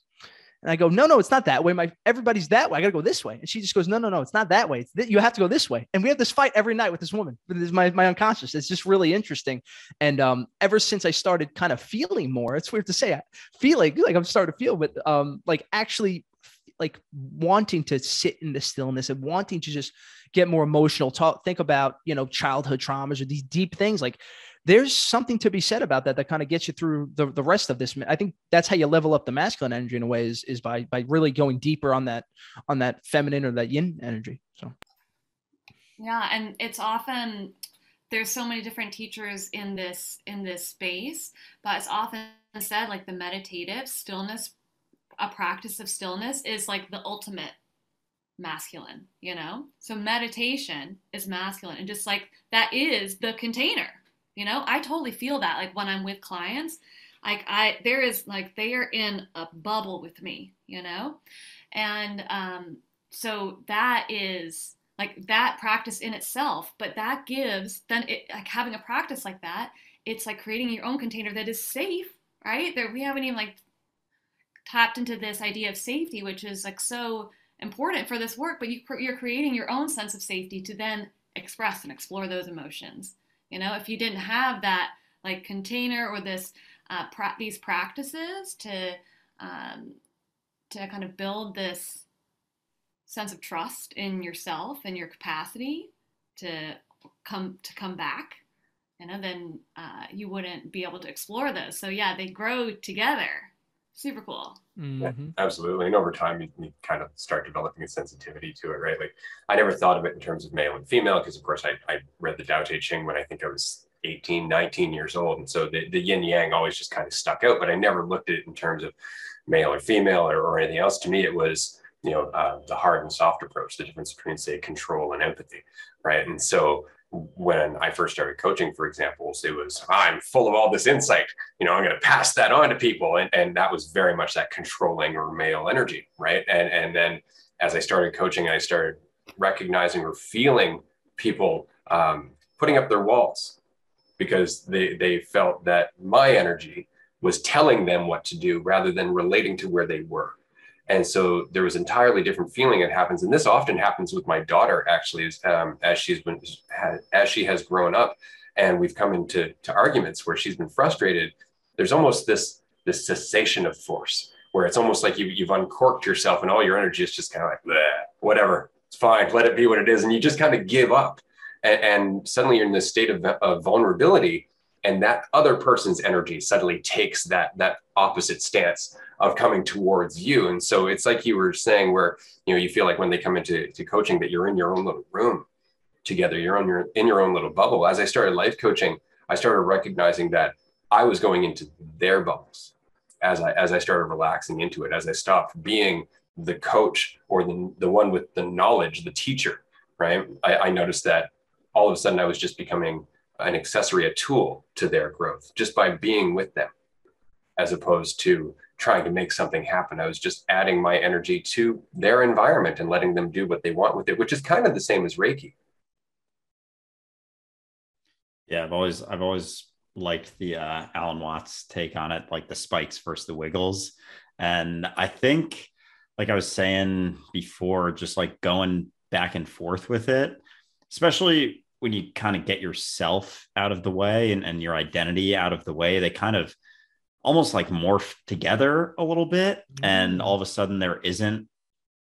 and I go, no, no, it's not that way. My everybody's that way. I got to go this way. And she just goes, no, no, no, it's not that way. Th- you have to go this way. And we have this fight every night with this woman. This is my, my unconscious. It's just really interesting. And um, ever since I started kind of feeling more, it's weird to say, i feeling like I'm starting to feel, but um, like actually like wanting to sit in the stillness and wanting to just get more emotional talk think about you know childhood traumas or these deep things like there's something to be said about that that kind of gets you through the, the rest of this i think that's how you level up the masculine energy in a way is, is by by really going deeper on that on that feminine or that yin energy so. Yeah and it's often there's so many different teachers in this in this space but it's often said like the meditative stillness a practice of stillness is like the ultimate masculine you know? So meditation is masculine and just like that is the container you know, I totally feel that like when I'm with clients, like I there is like they are in a bubble with me, you know? And um so that is like that practice in itself, but that gives then it, like having a practice like that, it's like creating your own container that is safe, right? That we haven't even like tapped into this idea of safety, which is like so important for this work, but you, you're creating your own sense of safety to then express and explore those emotions. You know, if you didn't have that like container or this uh, pra- these practices to um, to kind of build this sense of trust in yourself and your capacity to come to come back you know then uh, you wouldn't be able to explore those. So yeah they grow together super cool. Mm-hmm. yeah, absolutely. And over time you, you, kind of start developing a sensitivity to it right? Like i never thought of it in terms of male and female because of course I, I read the Tao Te Ching when i think i was 18 19 years old. And so the, the yin yang always just kind of stuck out but i never looked at it in terms of male or female or, or anything else. To me it was you know uh, the hard and soft approach the difference between say control and empathy right? And so when I first started coaching, for example, it was I'm full of all this insight. You know, I'm going to pass that on to people, and and that was very much that controlling or male energy, right? And and then as I started coaching, I started recognizing or feeling people um, putting up their walls because they they felt that my energy was telling them what to do rather than relating to where they were and so there was entirely different feeling that happens. And this often happens with my daughter actually as, um, as she's been as she has grown up and we've come into to arguments where she's been frustrated there's almost this this cessation of force where it's almost like you, you've uncorked yourself and all your energy is just kind of like whatever it's fine let it be what it is. And you just kind of give up. And, and suddenly you're in this state of, of vulnerability and that other person's energy suddenly takes that that opposite stance of coming towards you. And so it's like you were saying where you know you feel like when they come into to coaching that you're in your own little room together. You're on your in your own little bubble. As i started life coaching i started recognizing that i was going into their bubbles as i as i started relaxing into it as i stopped being the coach or the, the one with the knowledge the teacher right? I, I noticed that all of a sudden i was just becoming an accessory, a tool to their growth just by being with them. as opposed to trying to make something happen. I was just adding my energy to their environment and letting them do what they want with it, which is kind of the same as Reiki. Yeah, I've always I've always liked the uh, Alan Watts take on it, like the spikes versus the wiggles, and I think, like I was saying before, just like going back and forth with it, especially when you kind of get yourself out of the way and, and your identity out of the way, they kind of almost like morph together a little bit. Mm-hmm. And all of a sudden, there isn't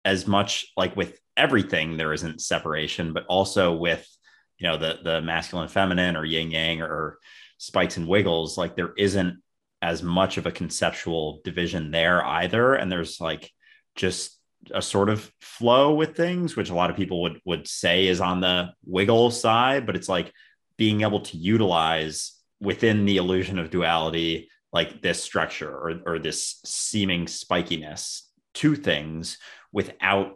as much like with everything, there isn't separation, but also with, you know, the, the masculine, feminine, or yin yang, or spikes and wiggles, like there isn't as much of a conceptual division there either. And there's like just a sort of flow with things, which a lot of people would would say is on the wiggle side, but it's like being able to utilize within the illusion of duality like this structure or, or this seeming spikiness to things without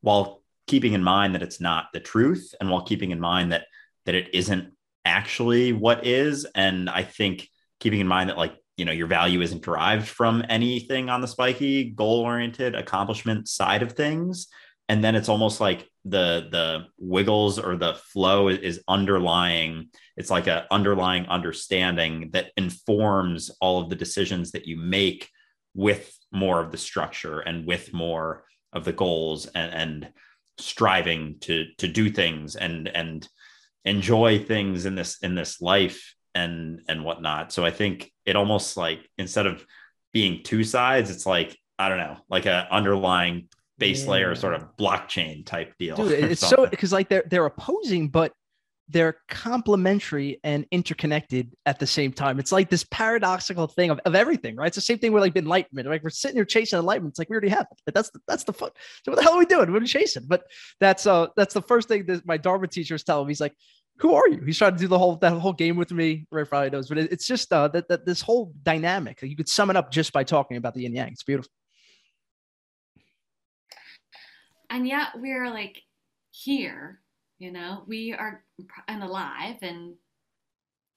while keeping in mind that it's not the truth and while keeping in mind that that it isn't actually what is. And i think keeping in mind that like you know your value isn't derived from anything on the spiky goal oriented accomplishment side of things. And then it's almost like the the wiggles or the flow is underlying it's like a underlying understanding that informs all of the decisions that you make with more of the structure and with more of the goals and, and striving to to do things and and enjoy things in this in this life and and whatnot so i think it almost like instead of being two sides it's like i don't know like a underlying base yeah. layer sort of blockchain type deal. Dude, it's so because like they're they're opposing, but they're complementary and interconnected at the same time. It's like this paradoxical thing of, of everything, right? It's the same thing with like enlightenment. Like we're sitting here chasing enlightenment. It's like we already have it. But that's the, that's the fun. So what the hell are we doing? We're chasing. But that's uh that's the first thing that my Dharma teacher is telling me. He's like, who are you? He's trying to do the whole that whole game with me. Ray probably knows, but it, it's just uh that, that this whole dynamic. You could sum it up just by talking about the yin yang. It's beautiful. and yet we're like here you know we are and alive and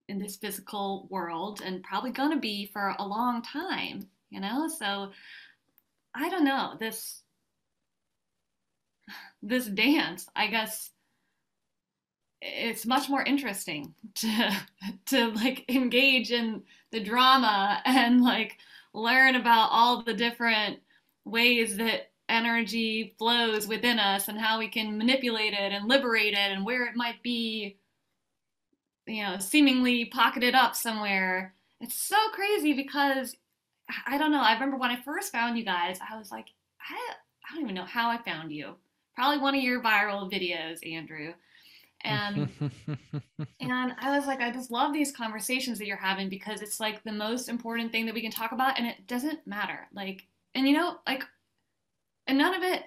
in this physical world and probably going to be for a long time you know so i don't know this this dance i guess it's much more interesting to to like engage in the drama and like learn about all the different ways that energy flows within us and how we can manipulate it and liberate it and where it might be you know seemingly pocketed up somewhere. It's so crazy because i don't know i remember when i first found you guys i was like i, I don't even know how i found you. Probably one of your viral videos andrew and and i was like i just love these conversations that you're having because it's like the most important thing that we can talk about and it doesn't matter. Like and you know like and none of it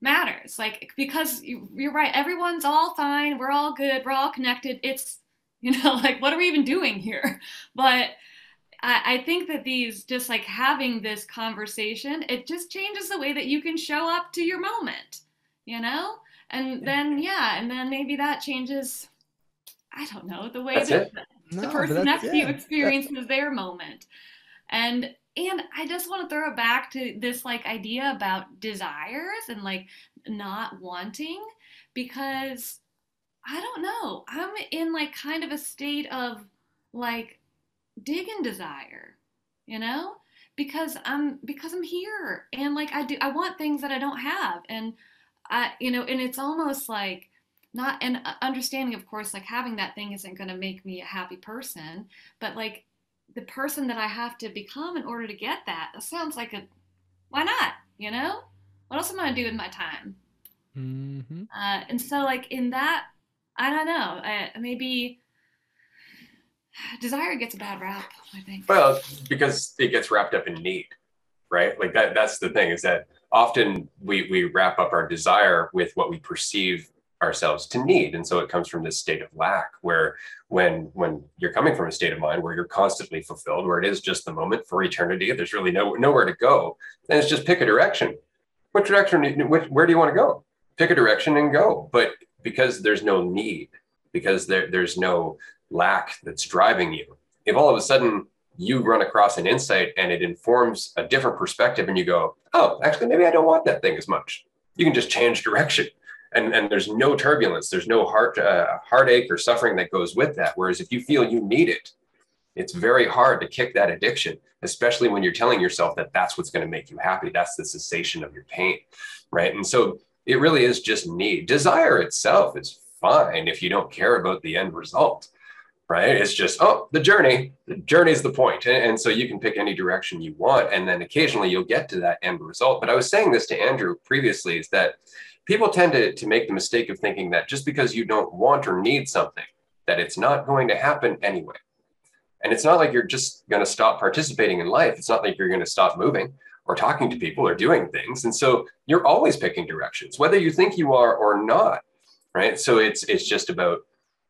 matters. Like because you, you're right everyone's all fine we're all good we're all connected. It's you know like what are we even doing here? But I, I think that these just like having this conversation it just changes the way that you can show up to your moment you know and then yeah and then maybe that changes i don't know the way that's that the, the person next to you experiences their moment and and I just want to throw it back to this like idea about desires and like not wanting because I don't know. I'm in like kind of a state of like dig and desire, you know? Because I'm because I'm here and like I do I want things that I don't have and I you know and it's almost like not an understanding of course like having that thing isn't going to make me a happy person but like the person that I have to become in order to get that. That sounds like a why not? You know, what else am I gonna do with my time? Mm-hmm. Uh, and so, like in that, I don't know. Uh, maybe desire gets a bad rap. I think. Well, because it gets wrapped up in need, right? Like that. That's the thing is that often we we wrap up our desire with what we perceive ourselves to need. And so it comes from this state of lack where when when you're coming from a state of mind where you're constantly fulfilled where it is just the moment for eternity there's really no nowhere to go and it's just pick a direction. What direction which, where do you want to go? Pick a direction and go. But because there's no need because there, there's no lack that's driving you if all of a sudden you run across an insight and it informs a different perspective and you go oh actually maybe i don't want that thing as much. You can just change direction. And, and there's no turbulence. There's no heart uh, heartache or suffering that goes with that. Whereas if you feel you need it it's very hard to kick that addiction especially when you're telling yourself that that's what's going to make you happy. That's the cessation of your pain right? And so it really is just need. Desire itself is fine if you don't care about the end result right? It's just, oh, the journey, the journey is the point. And, and, so you can pick any direction you want. And then occasionally you'll get to that end result. But I was saying this to Andrew previously is that people tend to, to make the mistake of thinking that just because you don't want or need something, that it's not going to happen anyway. And it's not like you're just going to stop participating in life. It's not like you're going to stop moving or talking to people or doing things. And so you're always picking directions, whether you think you are or not. Right. So it's it's just about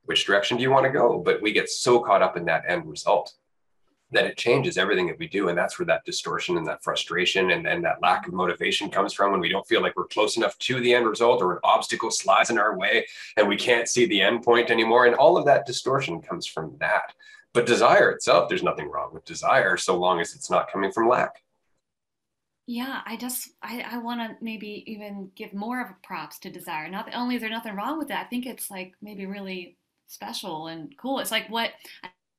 which direction do you want to go? But we get so caught up in that end result that it changes everything that we do. And that's where that distortion and that frustration and, and that lack of motivation comes from when we don't feel like we're close enough to the end result or an obstacle slides in our way and we can't see the end point anymore. And all of that distortion comes from that. But desire itself, there's nothing wrong with desire so long as it's not coming from lack. Yeah, I just I, I want to maybe even give more of a props to desire. Not only is there nothing wrong with it, I think it's like maybe really special and cool. It's like what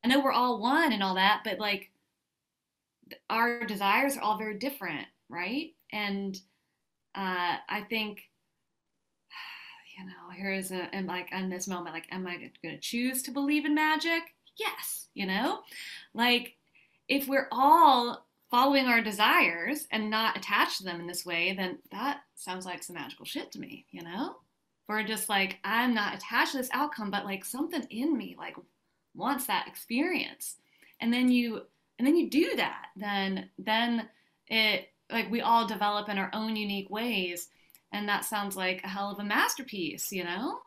I know we're all one and all that, but like our desires are all very different, right? And uh, I think, you know, here is a, and like in this moment, like, am I going to choose to believe in magic? Yes, you know, like if we're all following our desires and not attached to them in this way, then that sounds like some magical shit to me, you know? Or just like i'm not attached to this outcome but like something in me like wants that experience. And then you and then you do that then then it like we all develop in our own unique ways. And that sounds like a hell of a masterpiece you know?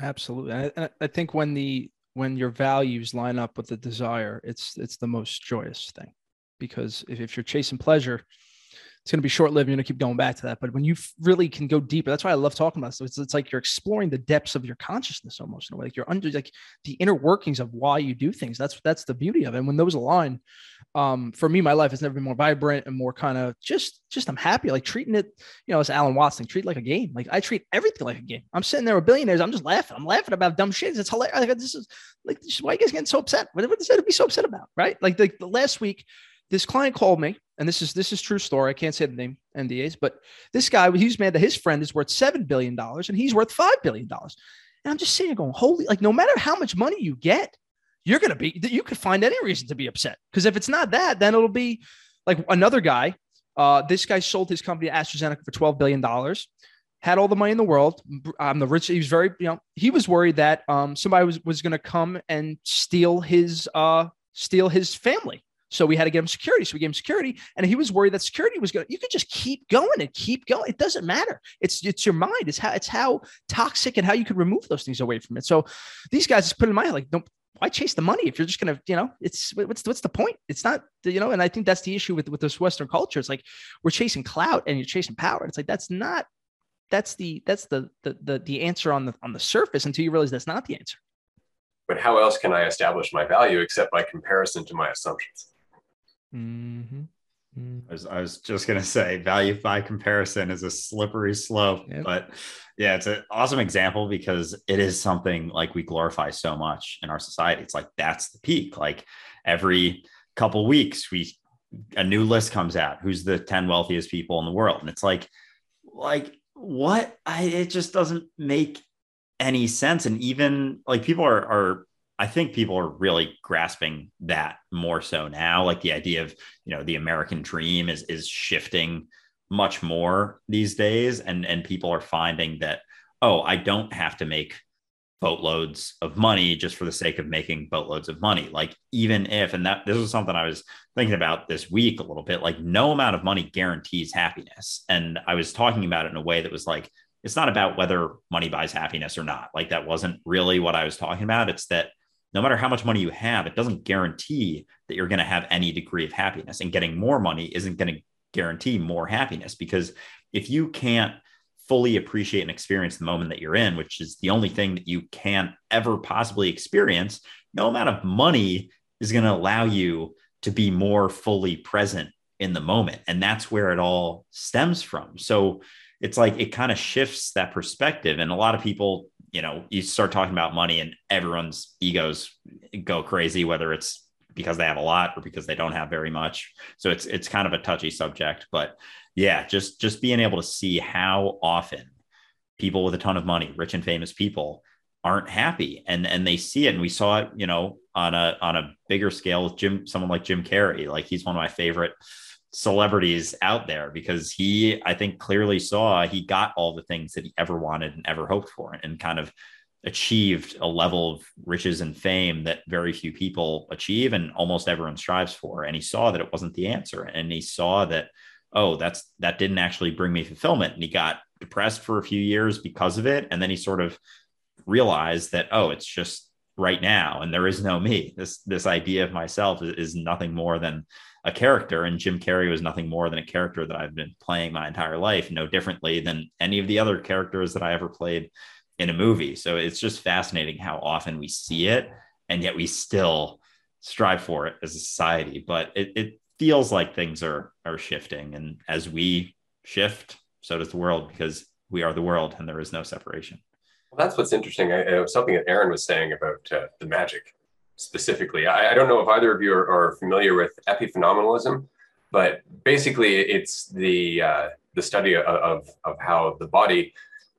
Absolutely. I, I think when the when your values line up with the desire it's it's the most joyous thing. Because if, if you're chasing pleasure it's going to be short lived. You're going to keep going back to that. But when you really can go deeper, that's why I love talking about this. It's, it's like you're exploring the depths of your consciousness almost in a way. Like you're under like the inner workings of why you do things. That's that's the beauty of it. And when those align, um, for me, my life has never been more vibrant and more kind of just just I'm happy. Like treating it, you know, as Alan Watts treat like a game. Like I treat everything like a game. I'm sitting there with billionaires. I'm just laughing. I'm laughing about dumb shit. It's hilarious. Like, this is like this is why you guys getting so upset. What, what is that to be so upset about? Right? Like the, the last week this client called me, and this is this is true story. I can't say the name NDAs, but this guy he's mad that his friend is worth seven billion dollars and he's worth five billion dollars. And I'm just sitting here going, holy, like no matter how much money you get, you're gonna be you could find any reason to be upset. Because if it's not that, then it'll be like another guy. Uh, this guy sold his company to AstraZeneca for twelve billion dollars. Had all the money in the world. I'm the rich. He was very, you know, he was worried that um, somebody was was going to come and steal his uh, steal his family so we had to get him security. So we gave him security, and he was worried that security was going. You could just keep going and keep going. It doesn't matter. It's it's your mind. It's how it's how toxic and how you could remove those things away from it. So these guys just put in my head like, don't why chase the money if you're just gonna, you know, it's what's what's the point? It's not, you know, and I think that's the issue with with this Western culture. It's like we're chasing clout and you're chasing power. It's like that's not that's the that's the the the, the answer on the on the surface until you realize that's not the answer. But how else can I establish my value except by comparison to my assumptions? Mm-hmm. Mm. I was, I was just going to say value by comparison is a slippery slope, yep. but yeah, it's an awesome example because it is something like we glorify so much in our society. It's like that's the peak. Like every couple weeks, we a new list comes out. Who's the ten wealthiest people in the world? And it's like, like what? I it just doesn't make any sense. And even like people are are I think people are really grasping that more so now. Like the idea of, you know, the American dream is is shifting much more these days. And and people are finding that, oh, I don't have to make boatloads of money just for the sake of making boatloads of money. Like even if, and that this was something I was thinking about this week a little bit, like no amount of money guarantees happiness. And I was talking about it in a way that was like, it's not about whether money buys happiness or not. Like that wasn't really what I was talking about. It's that no matter how much money you have, it doesn't guarantee that you're going to have any degree of happiness. And getting more money isn't going to guarantee more happiness because if you can't fully appreciate and experience the moment that you're in, which is the only thing that you can ever possibly experience, no amount of money is going to allow you to be more fully present in the moment. And that's where it all stems from. So it's like it kind of shifts that perspective. And a lot of people, you know, you start talking about money and everyone's egos go crazy, whether it's because they have a lot or because they don't have very much. So it's it's kind of a touchy subject. But yeah, just just being able to see how often people with a ton of money, rich and famous people, aren't happy and and they see it and we saw it you know on a on a bigger scale with jim someone like jim carrey like he's one of my favorite celebrities out there because he i think clearly saw he got all the things that he ever wanted and ever hoped for and kind of achieved a level of riches and fame that very few people achieve and almost everyone strives for. And he saw that it wasn't the answer. And he saw that oh that's that didn't actually bring me fulfillment. And he got depressed for a few years because of it. And then he sort of realized that oh it's just right now and there is no me. This this idea of myself is, is nothing more than a character and jim carrey was nothing more than a character that i've been playing my entire life no differently than any of the other characters that i ever played in a movie. So it's just fascinating how often we see it and yet we still strive for it as a society. But it, it feels like things are are shifting and as we shift so does the world because we are the world and there is no separation. Well, that's what's interesting. I, was something that Aaron was saying about uh, the magic specifically. I, I, don't know if either of you are, are, familiar with epiphenomenalism, but basically it's the uh, the study of, of, of how the body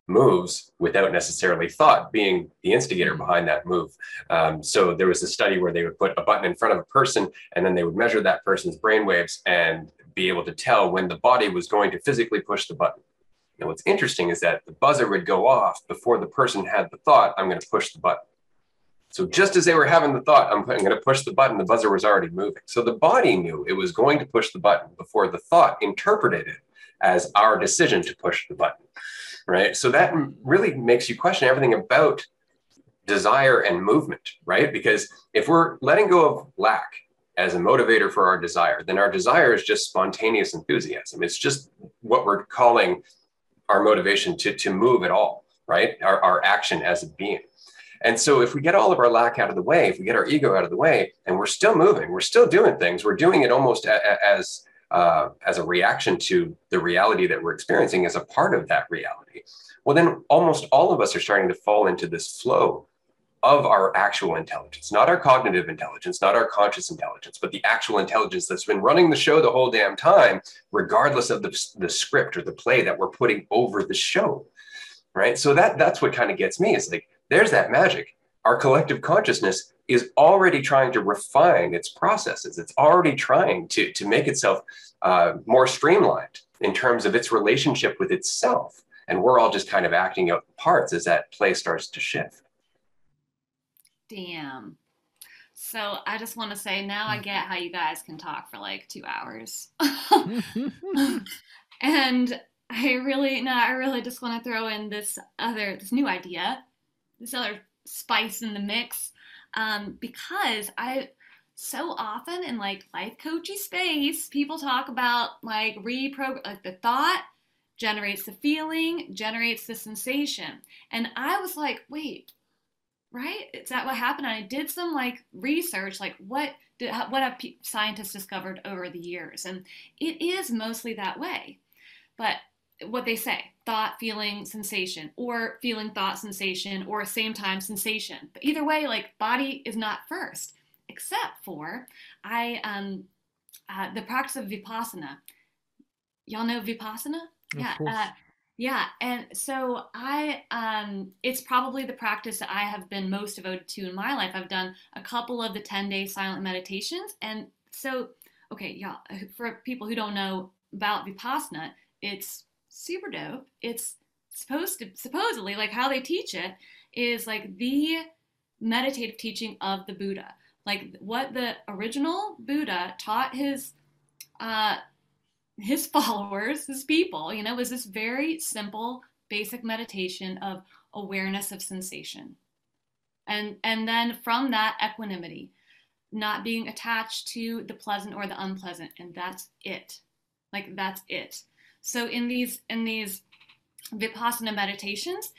moves without necessarily thought being the instigator behind that move. Um, so there was a study where they would put a button in front of a person and then they would measure that person's brain waves and be able to tell when the body was going to physically push the button. Now, what's interesting is that the buzzer would go off before the person had the thought, I'm going to push the button. So just as they were having the thought, I'm, going to push the button, the buzzer was already moving. So the body knew it was going to push the button before the thought interpreted it as our decision to push the button, right? So that really makes you question everything about desire and movement, right? Because if we're letting go of lack as a motivator for our desire, then our desire is just spontaneous enthusiasm. It's just what we're calling our motivation to, to move at all, right? Our, our action as a being. And so if we get all of our lack out of the way, if we get our ego out of the way, and we're still moving, we're still doing things, we're doing it almost as uh, as a reaction to the reality that we're experiencing as a part of that reality. Well, then almost all of us are starting to fall into this flow of our actual intelligence, not our cognitive intelligence, not our conscious intelligence, but the actual intelligence that's been running the show the whole damn time, regardless of the, the script or the play that we're putting over the show. Right. So that that's what kind of gets me. Is like there's that magic. Our collective consciousness is already trying to refine its processes. It's already trying to, to make itself uh, more streamlined in terms of its relationship with itself. And we're all just kind of acting out parts as that play starts to shift. Damn. So I just want to say now I get how you guys can talk for like two hours. and I really no, I really just want to throw in this other this new idea, this other spice in the mix. Um, because I so often in like life coachy space, people talk about like reprogram like the thought generates the feeling, generates the sensation. And I was like, wait, right? Is that what happened? And I did some like research, like what did, what have scientists discovered over the years, and it is mostly that way. But what they say, thought, feeling, sensation, or feeling, thought, sensation, or same time sensation. But either way, like body is not first, except for I um uh, the practice of vipassana. Y'all know vipassana? Of yeah. Uh, yeah, and so I um it's probably the practice that I have been most devoted to in my life. I've done a couple of the 10-day silent meditations and so okay, y'all for people who don't know about Vipassana, it's super dope. It's supposed to supposedly like how they teach it is like the meditative teaching of the Buddha. Like what the original Buddha taught his uh his followers, his people, you know, was this very simple, basic meditation of awareness of sensation. And, and then from that, equanimity, not being attached to the pleasant or the unpleasant. And that's it. Like that's it. So in these in these vipassana meditations,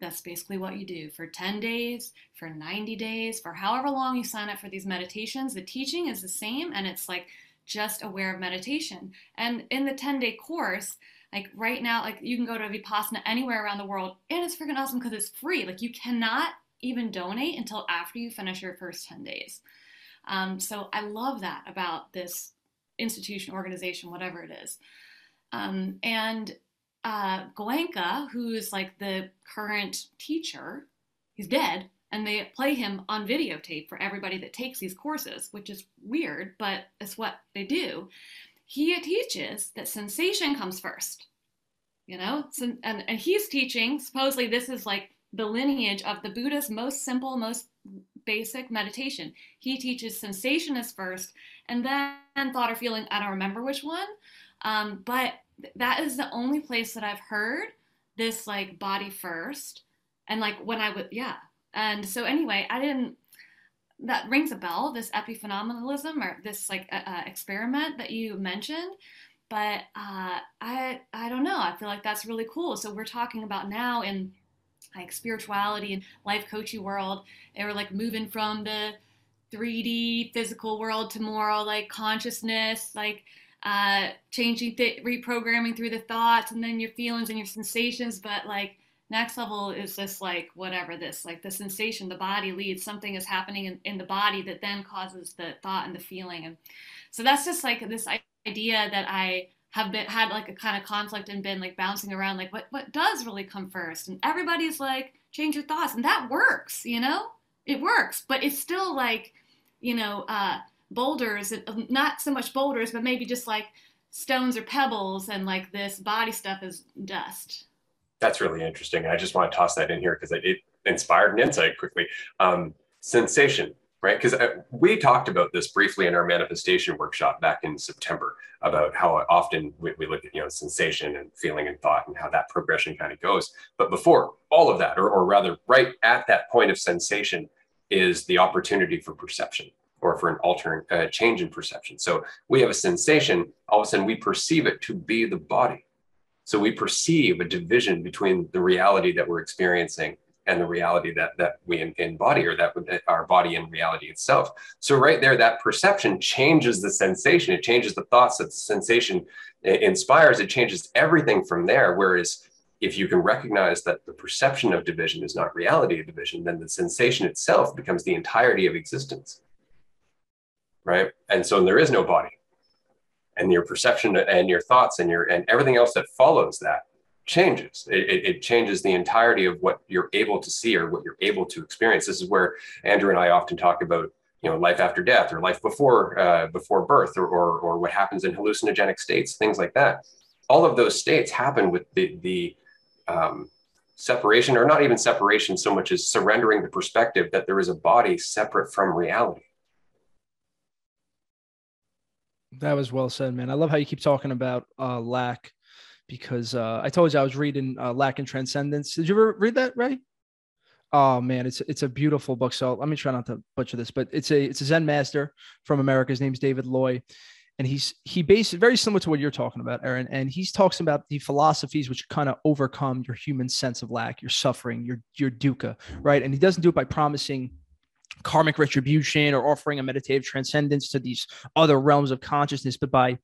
that's basically what you do for 10 days, for 90 days, for however long you sign up for these meditations. The teaching is the same and it's like just aware of meditation. And in the 10 day course, like right now, like you can go to Vipassana anywhere around the world and it's freaking awesome because it's free. Like you cannot even donate until after you finish your first 10 days. Um, so I love that about this institution, organization, whatever it is. Um, and uh, Goenka, who's like the current teacher, he's dead, and they play him on videotape for everybody that takes these courses, which is weird, but it's what they do. He teaches that sensation comes first, you know, and, and he's teaching, supposedly, this is like the lineage of the Buddha's most simple, most basic meditation. He teaches sensation is first, and then thought or feeling. I don't remember which one, um, but that is the only place that I've heard this like body first, and like when I would yeah. And so anyway, I didn't. That rings a bell. This epiphenomenalism or this like uh, experiment that you mentioned but uh, I I don't know. I feel like that's really cool. So we're talking about now in like spirituality and life coaching world. They were like moving from the 3D physical world to more like consciousness, like uh, changing, th- reprogramming through the thoughts and then your feelings and your sensations. But like next level is just like whatever this, like the sensation, the body leads, something is happening in, in the body that then causes the thought and the feeling. And so that's just like this idea that I have been had like a kind of conflict and been like bouncing around like what what does really come first and everybody's like change your thoughts and that works you know it works but it's still like you know uh boulders um, not so much boulders but maybe just like stones or pebbles and like this body stuff is dust that's really interesting i just want to toss that in here because it, inspired an insight quickly um sensation right? Because uh, we talked about this briefly in our manifestation workshop back in September about how often we, we, look at, you know, sensation and feeling and thought and how that progression kind of goes. But before all of that, or, or rather, right at that point of sensation, is the opportunity for perception or for an alternate uh, change in perception. So we have a sensation, all of a sudden we perceive it to be the body. So we perceive a division between the reality that we're experiencing and the reality that that we embody or that our body and reality itself. So right there that perception changes the sensation. It changes the thoughts that the sensation inspires. It changes everything from there. Whereas if you can recognize that the perception of division is not reality of division then the sensation itself becomes the entirety of existence right and so there is no body and your perception and your thoughts and your and everything else that follows that changes. It, it, changes the entirety of what you're able to see or what you're able to experience. This is where Andrew and I often talk about, you know, life after death or life before uh, before birth or, or, or what happens in hallucinogenic states, things like that. All of those states happen with the the um, separation, or not even separation so much as surrendering the perspective that there is a body separate from reality. That was well said, man. I love how you keep talking about uh, lack because uh, I told you I was reading uh, Lack and Transcendence. Did you ever read that, Ray? Oh man, it's it's a beautiful book. So let me try not to butcher this, but it's a it's a Zen master from America. His name's David Loy, and he's he based very similar to what you're talking about, Aaron. And he's talks about the philosophies which kind of overcome your human sense of lack, your suffering, your your dukkha, right? And he doesn't do it by promising karmic retribution or offering a meditative transcendence to these other realms of consciousness, but by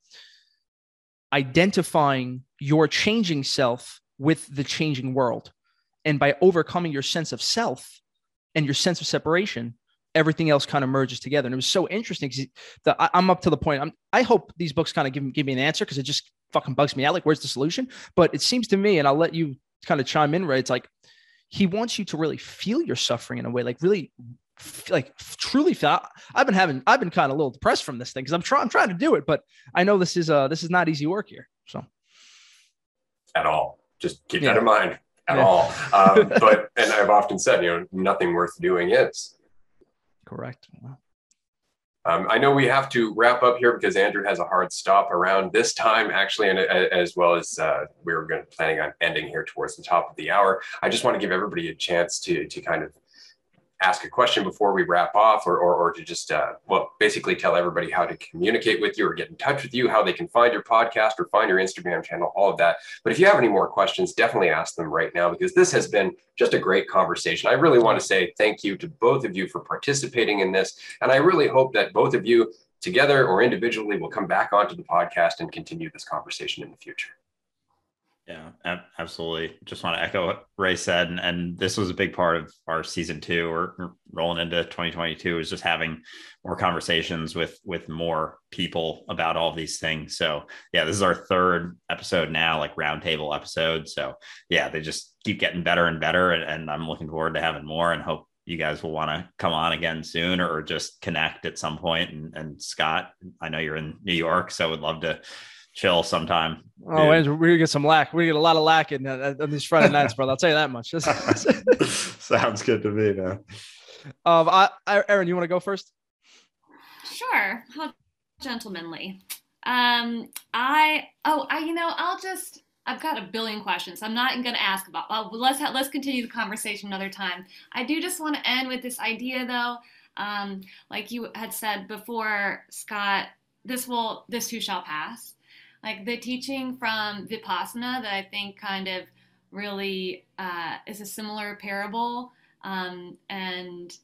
identifying your changing self with the changing world. And by overcoming your sense of self and your sense of separation, everything else kind of merges together. And it was so interesting because I, am up to the point. I'm, I hope these books kind of give, give me an answer because it just fucking bugs me out. Like, where's the solution? But it seems to me, and I'll let you kind of chime in, right? It's like he wants you to really feel your suffering in a way, like really like truly feel I've been having I've been kind of a little depressed from this thing because I'm trying I'm trying to do it, but I know this is uh this is not easy work here. So at all. Just keep yeah. that in mind at yeah. all. Um, but and I've often said, you know, nothing worth doing is. Correct. Um, I know we have to wrap up here because Andrew has a hard stop around this time, actually, and as well as uh, we were going to planning on ending here towards the top of the hour. I just want to give everybody a chance to to kind of ask a question before we wrap off or, or, or to just, uh, well, basically tell everybody how to communicate with you or get in touch with you, how they can find your podcast or find your Instagram channel, all of that. But if you have any more questions, definitely ask them right now because this has been just a great conversation. I really want to say thank you to both of you for participating in this. And I really hope that both of you together or individually will come back onto the podcast and continue this conversation in the future. Yeah, absolutely. Just want to echo what Ray said, and, and this was a big part of our season two. Or rolling into 2022 is just having more conversations with with more people about all these things. So yeah, this is our third episode now, like roundtable episode. So yeah, they just keep getting better and better, and, and I'm looking forward to having more. And hope you guys will want to come on again soon, or, or just connect at some point. And, and Scott, I know you're in New York, so would love to chill sometime. Oh, Andrew, we're gonna get some lack. We're gonna get a lot of lack in uh, on these Friday nights, brother. I'll tell you that much. Sounds good to me, man. Um, I, I, Aaron, you want to go first? Sure. How gentlemanly. Um, I oh, I you know, I'll just. I've got a billion questions. I'm not going to ask about. Well, let's ha- let's continue the conversation another time. I do just want to end with this idea, though. Um, like you had said before, Scott, this will this too shall pass like the teaching from Vipassana that I think kind of really uh, is a similar parable um, and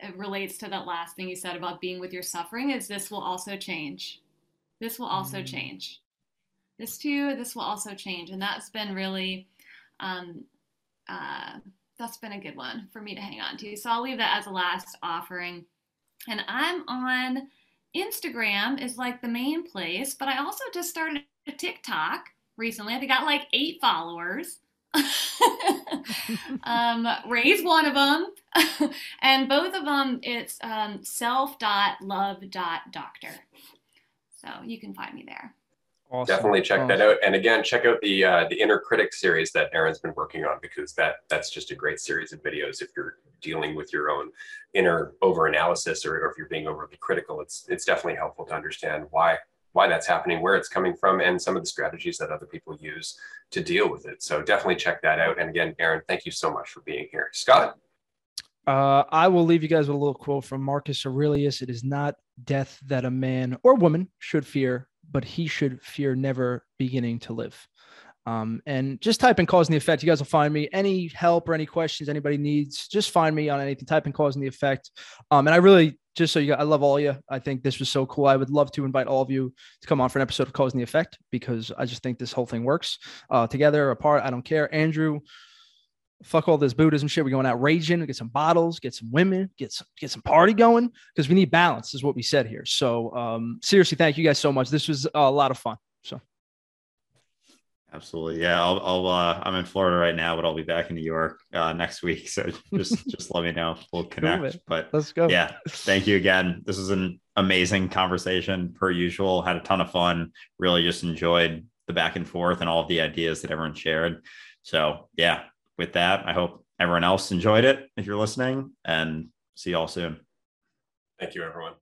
it relates to that last thing you said about being with your suffering is this will also change. This will also mm. change. This too, this will also change. And that's been really, um, uh, that's been a good one for me to hang on to. So I'll leave that as a last offering. And I'm on Instagram is like the main place, but I also just started a TikTok recently. I got like eight followers. um, Ray's one of them, and both of them it's um, self.love.doctor. So you can find me there. Awesome. Definitely check awesome. that out. And again, check out the uh, the Inner Critic series that Aaron's been working on because that that's just a great series of videos. If you're dealing with your own inner over analysis or, or if you're being overly critical, it's it's definitely helpful to understand why why that's happening, where it's coming from, and some of the strategies that other people use to deal with it. So definitely check that out. And again, Aaron, thank you so much for being here. Scott. Uh, I will leave you guys with a little quote from Marcus Aurelius. It is not death that a man or woman should fear, but he should fear never beginning to live. Um, and just type in cause and the effect. You guys will find me. Any help or any questions anybody needs, just find me on anything. Type in cause and the effect. Um, and I really, just so you, I love all you. I think this was so cool. I would love to invite all of you to come on for an episode of cause and the effect because I just think this whole thing works uh, together, apart. I don't care. Andrew, fuck all this Buddhism shit. We're going out raging, get some bottles, get some women, get some get some party going because we need balance, is what we said here. So um, seriously, thank you guys so much. This was a lot of fun. So absolutely, yeah. I'll, I'll uh, I'm in Florida right now, but I'll be back in New York uh, next week. So just just let me know. We'll connect. but let's go. Yeah, thank you again. This was an amazing conversation per usual. Had a ton of fun. Really just enjoyed the back and forth and all of the ideas that everyone shared. So yeah, with that, I hope everyone else enjoyed it if you're listening and see you all soon. Thank you, everyone.